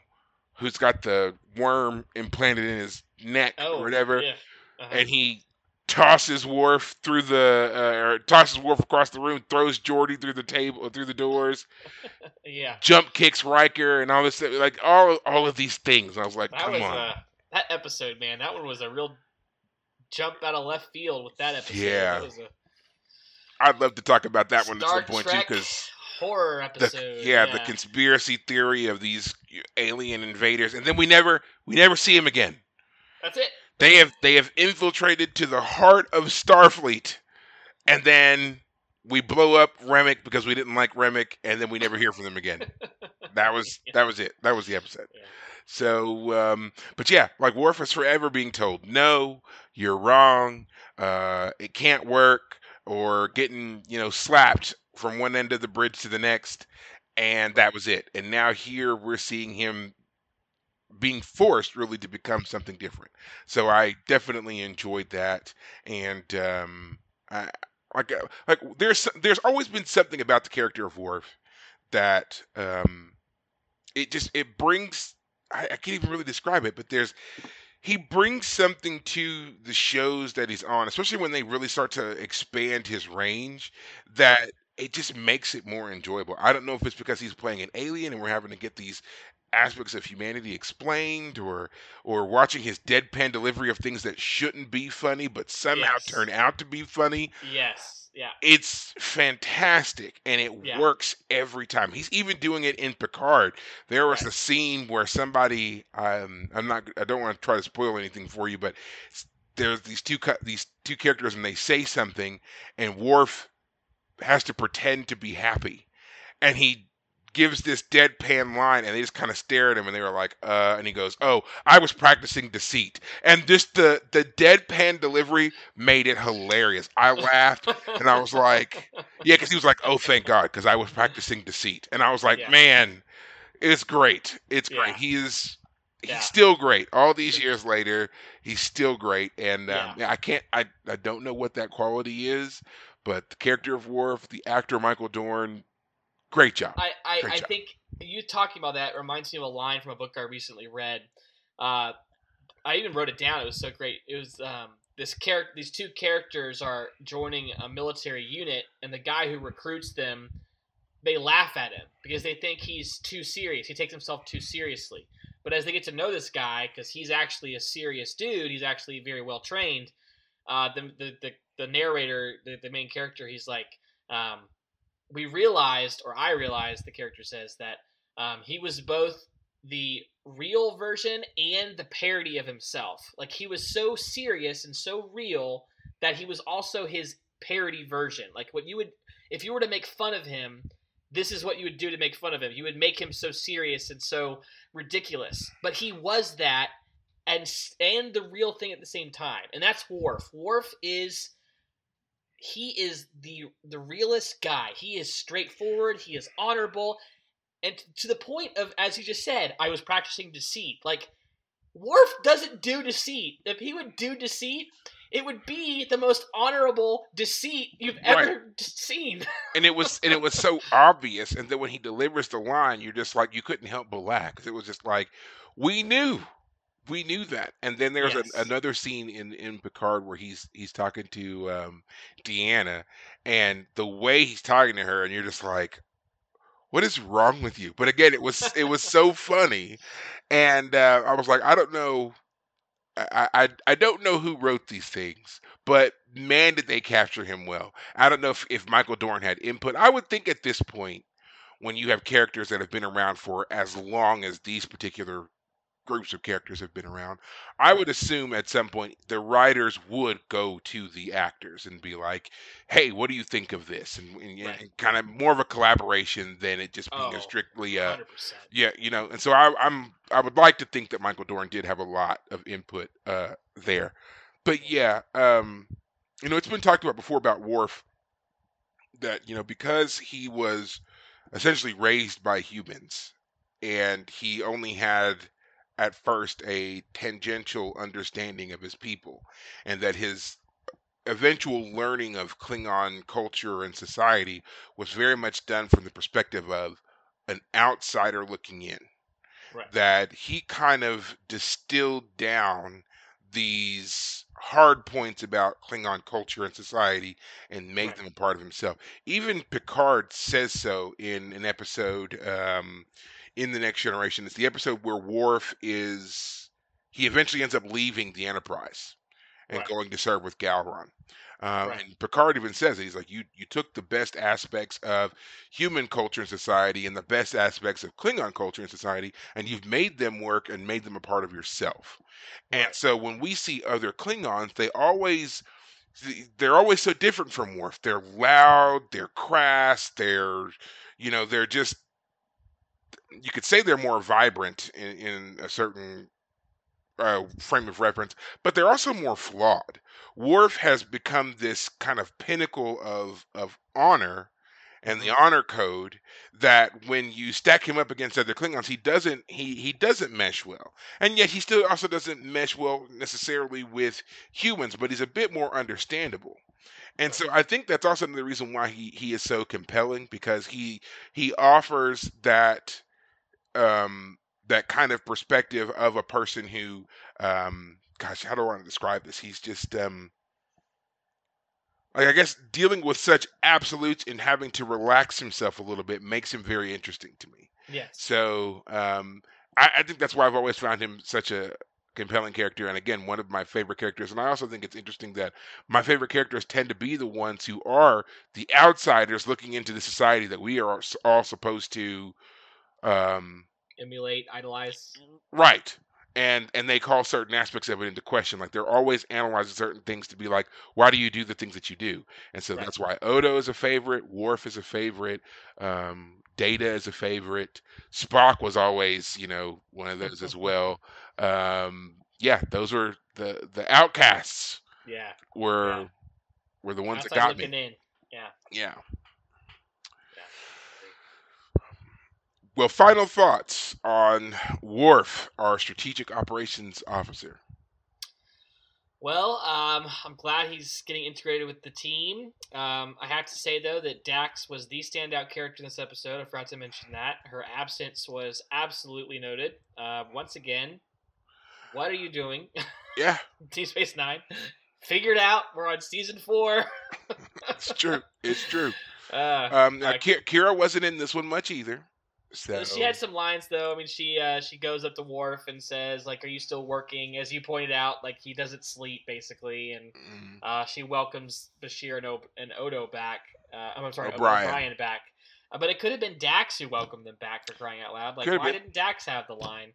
who's got the worm implanted in his neck oh, or whatever, Yeah. Uh-huh. and he tosses Worf through the uh, or tosses Worf across the room, throws Geordi through the table through the doors, yeah. jump kicks Riker, and all this like all all of these things. I was like, That come was on. uh that episode, man. That one was a real jump out of left field with that episode. Yeah. That a I'd love to talk about that one at some point Trek too, because horror the episode. yeah, the conspiracy theory of these alien invaders, and then we never we never see him again. That's it. They have they have infiltrated to the heart of Starfleet, and then we blow up Remmick because we didn't like Remmick, and then we never hear from them again. That was that was it. That was the episode. Yeah. So, um, but yeah, like Worf is forever being told, no, you're wrong, uh, it can't work, or getting, you know, slapped from one end of the bridge to the next, and that was it. And now here we're seeing him being forced really to become something different. So I definitely enjoyed that, and um, I, like uh, like there's there's always been something about the character of Worf that um, it just it brings I, I can't even really describe it, but there's he brings something to the shows that he's on, especially when they really start to expand his range, that it just makes it more enjoyable. I don't know if it's because he's playing an alien and we're having to get these aspects of humanity explained or or watching his deadpan delivery of things that shouldn't be funny but somehow Yes. turn out to be funny Yes. Yeah. it's fantastic and it Yeah. works every time he's even doing it in picard there was Right. a scene where somebody um i'm not i don't want to try to spoil anything for you but there's these two these two characters and they say something and Worf has to pretend to be happy and he gives this deadpan line and they just kind of stare at him and they were like uh and he goes oh i was practicing deceit. And just the the deadpan delivery made it hilarious. I laughed and i was like yeah because he was like oh thank god because i was practicing deceit. And i was like Yeah. man it's great. It's Yeah. great. He is he's Yeah. still great. All these years later he's still great and um, i can't I, I don't know what that quality is but the character of Worf, the actor Michael Dorn, great job. I, I, Great I job. think you talking about that reminds me of a line from a book I recently read. Uh, I even wrote it down. It was so great. It was um, this character. These two characters are joining a military unit, and the guy who recruits them, they laugh at him because they think he's too serious. He takes himself too seriously. But as they get to know this guy, because he's actually a serious dude, he's actually very well trained. Uh, the, the the the narrator, the, the main character, he's like, um, we realized, or I realized, the character says that um, he was both the real version and the parody of himself. Like he was so serious and so real that he was also his parody version. Like what you would, if you were to make fun of him, this is what you would do to make fun of him. You would make him so serious and so ridiculous. But he was that and and the real thing at the same time. And that's Worf. Worf is he is the the realest guy. He is straightforward. He is honorable, and t- to the point of as you just said, I was practicing deceit. Like Worf doesn't do deceit. If he would do deceit, it would be the most honorable deceit you've ever d- seen. and it was and it was so obvious. And then when he delivers the line, you're just like you couldn't help but laugh 'cause it was just like we knew, we knew that. And then there's Yes. a, another scene in in Picard where he's he's talking to um, Deanna, and the way he's talking to her, and you're just like, what is wrong with you? But again, it was it was so funny, and uh, I was like, I don't know. I, I I don't know who wrote these things, but man, did they capture him well. I don't know if, if Michael Dorn had input. I would think at this point, when you have characters that have been around for as long as these particular groups of characters have been around, I would assume at some point the writers would go to the actors and be like, "Hey, what do you think of this?" and, and, Right. and kind of more of a collaboration than it just being Oh, a strictly uh, Hundred percent. yeah, you know, and so I, I'm I would like to think that Michael Dorn did have a lot of input uh, there, but yeah, um, you know, it's been talked about before about Worf that you know because he was essentially raised by humans and he only had at first a tangential understanding of his people and that his eventual learning of Klingon culture and society was very much done from the perspective of an outsider looking in Right. that he kind of distilled down these hard points about Klingon culture and society and made Right. them a part of himself. Even Picard says so in an episode um, in the Next Generation. It's the episode where Worf is he eventually ends up leaving the Enterprise and Right. going to serve with Gowron. Um, Right. And Picard even says it. He's like, you you took the best aspects of human culture and society and the best aspects of Klingon culture and society, and you've made them work and made them a part of yourself. And so when we see other Klingons, they always they're always so different from Worf. They're loud, they're crass, they're you know, they're just you could say they're more vibrant in, in a certain uh, frame of reference, but they're also more flawed. Worf has become this kind of pinnacle of of honor and the Mm-hmm. honor code that when you stack him up against other Klingons, he doesn't he he doesn't mesh well, and yet he still also doesn't mesh well necessarily with humans, but he's a bit more understandable. And so I think that's also another reason why he he is so compelling because he he offers that um that kind of perspective of a person who um gosh how do I want to describe this? He's just um like I guess dealing with such absolutes and having to relax himself a little bit makes him very interesting to me. Yes. so um I, I think that's why I've always found him such a compelling character and again one of my favorite characters. And I also think it's interesting that my favorite characters tend to be the ones who are the outsiders looking into the society that we are all supposed to um Emulate, idolize. Right. And and they call certain aspects of it into question. Like they're always analyzing certain things to be like, why do you do the things that you do? And so Right. that's why Odo is a favorite, Worf is a favorite, um, Data is a favorite, Spock was always, you know, one of those as well. Um, yeah, those were the the outcasts Yeah. were Yeah. were the ones that got me. in. Yeah. Yeah. Well, final thoughts on Worf, our strategic operations officer. Well, um, I'm glad he's getting integrated with the team. Um, I have to say though that Dax was the standout character in this episode. I forgot to mention that her absence was absolutely noted. Uh, once again, what are you doing, Yeah, Deep Space Nine? Figured out. We're on season four. it's true. It's true. Uh, Um, Ki- Kira wasn't in this one much either. So She had some lines though. I mean, she uh, she goes up to Worf and says, "Like, are you still working?" As you pointed out, like he doesn't sleep basically, and Mm, uh, she welcomes Bashir and, o- and Odo back. Uh, I'm sorry, O'Brien. O'Brien back. Uh, but it could have been Dax who welcomed them back for crying out loud. Like, Could've why been. didn't Dax have the line?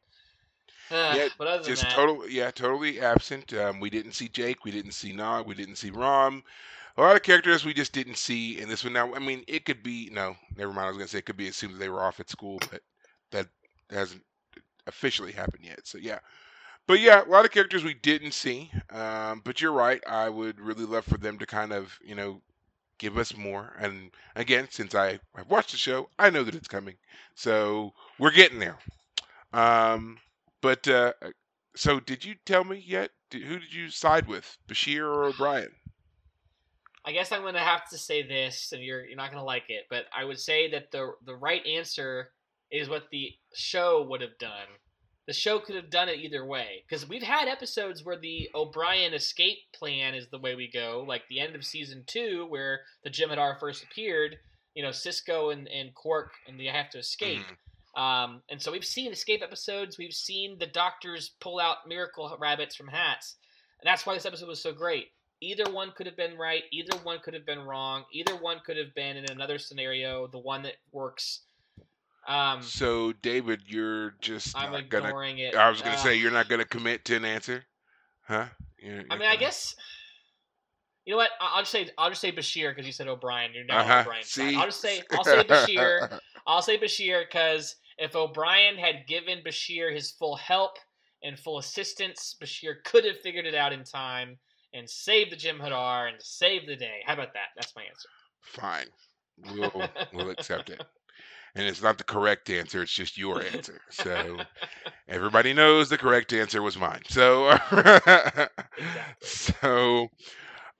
Uh, Yeah, but other than just that, total, yeah, totally absent. Um, we didn't see Jake, we didn't see Nog, we didn't see Rom. A lot of characters we just didn't see in this one. Now, I mean, it could be no, never mind. I was gonna say it could be assumed that they were off at school, but that hasn't officially happened yet. So yeah, but yeah, a lot of characters we didn't see. Um, but you're right. I would really love for them to kind of, you know, give us more. And again, since I have watched the show, I know that it's coming. So we're getting there. Um, but uh, so did you tell me yet? Who did you side with, Bashir or O'Brien? I guess I'm gonna have to say this, and you're you're not gonna like it, but I would say that the the right answer is what the show would have done. The show could have done it either way because we've had episodes where the O'Brien escape plan is the way we go, like the end of season two where the Jem'Hadar first appeared. You know, Sisko and, and Quark and they have to escape. Mhm. Um, and so we've seen escape episodes. We've seen the doctors pull out miracle rabbits from hats. And that's why this episode was so great. Either one could have been right. Either one could have been wrong. Either one could have been in another scenario, the one that works. Um, So David, you're just I'm not gonna. ignoring it. I was gonna Uh, say you're not gonna commit to an answer, huh? You're, I you're mean, I gonna- guess. You know what? I- I'll just say I'll just say Bashir because you said O'Brien. You're on Uh-huh. O'Brien's See. I'll just say I'll say Bashir. I'll say Bashir because if O'Brien had given Bashir his full help and full assistance, Bashir could have figured it out in time and save the Jem'Hadar and save the day. How about that? That's my answer. Fine, we'll we'll accept it. And it's not the correct answer; it's just your answer. So everybody knows the correct answer was mine. So, so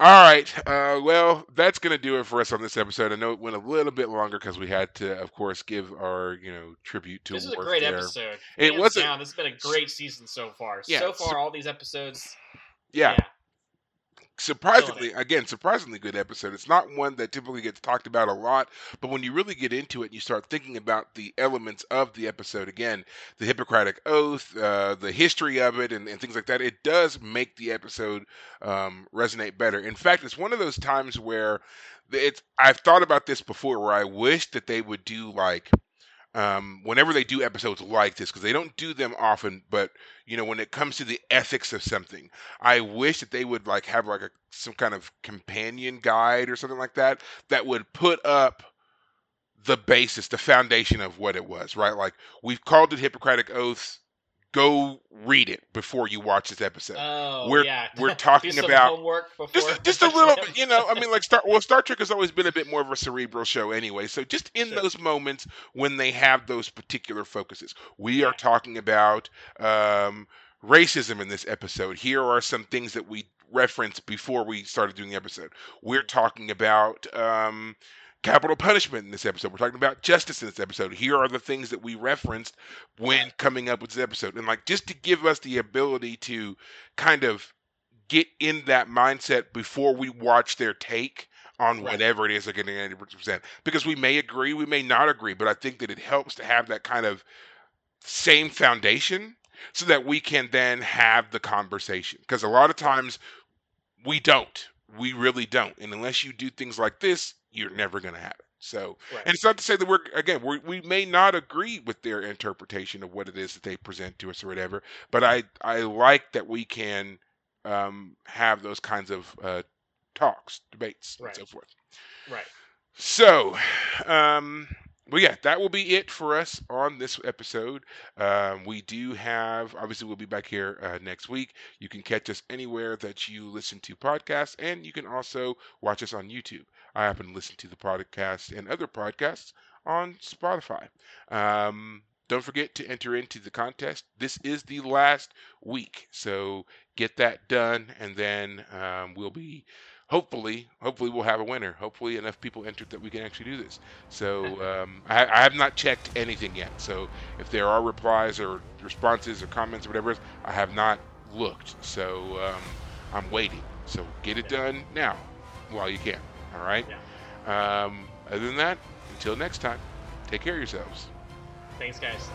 all right. Uh, well, that's gonna do it for us on this episode. I know it went a little bit longer because we had to, of course, give our you know tribute to. This is a great there. episode. It was a- down. This has been a great season so far. Yeah, so so- far, all these episodes. Yeah, yeah. Surprisingly, again, surprisingly good episode. It's not one that typically gets talked about a lot, but when you really get into it and you start thinking about the elements of the episode, again, the Hippocratic Oath, uh, the history of it, and, and things like that, it does make the episode um, resonate better. In fact, it's one of those times where it's. I've thought about this before, where I wish that they would do like. Um, whenever they do episodes like this, because they don't do them often, but you know, when it comes to the ethics of something, I wish that they would like have like a some kind of companion guide or something like that that would put up the basis, the foundation of what it was, right? Like we've called it Hippocratic Oaths. Go read it before you watch this episode. Oh, we're yeah. we're talking about homework before. just just a little bit, you know. I mean, like Star well, Star Trek has always been a bit more of a cerebral show anyway. So just in Sure. those moments when they have those particular focuses, we are talking about um, racism in this episode. Here are some things that we referenced before we started doing the episode. We're talking about um, capital punishment in this episode. We're talking about justice in this episode. Here are the things that we referenced when coming up with this episode, and like just to give us the ability to kind of get in that mindset before we watch their take on Right. whatever it is they're going to present. Because we may agree, we may not agree, but I think that it helps to have that kind of same foundation so that we can then have the conversation. Because a lot of times we don't. We really don't. And unless you do things like this, you're never going to have it. So, Right. and it's not to say that we're again we we may not agree with their interpretation of what it is that they present to us or whatever, but I I like that we can um, have those kinds of uh, talks, debates, Right. and so forth. Right. So, um, well, yeah, that will be it for us on this episode. Um, we do have, obviously, we'll be back here uh, next week. You can catch us anywhere that you listen to podcasts, and you can also watch us on YouTube. I happen to listen to the podcast and other podcasts on Spotify. Um, don't forget to enter into the contest. This is the last week, so get that done, and then um, we'll be hopefully, hopefully we'll have a winner. Hopefully enough people entered that we can actually do this. So um, I, I have not checked anything yet. So if there are replies or responses or comments or whatever, I have not looked. So um, I'm waiting. So get it done now while you can. All right. Um, other than that, until next time, take care of yourselves. Thanks, guys.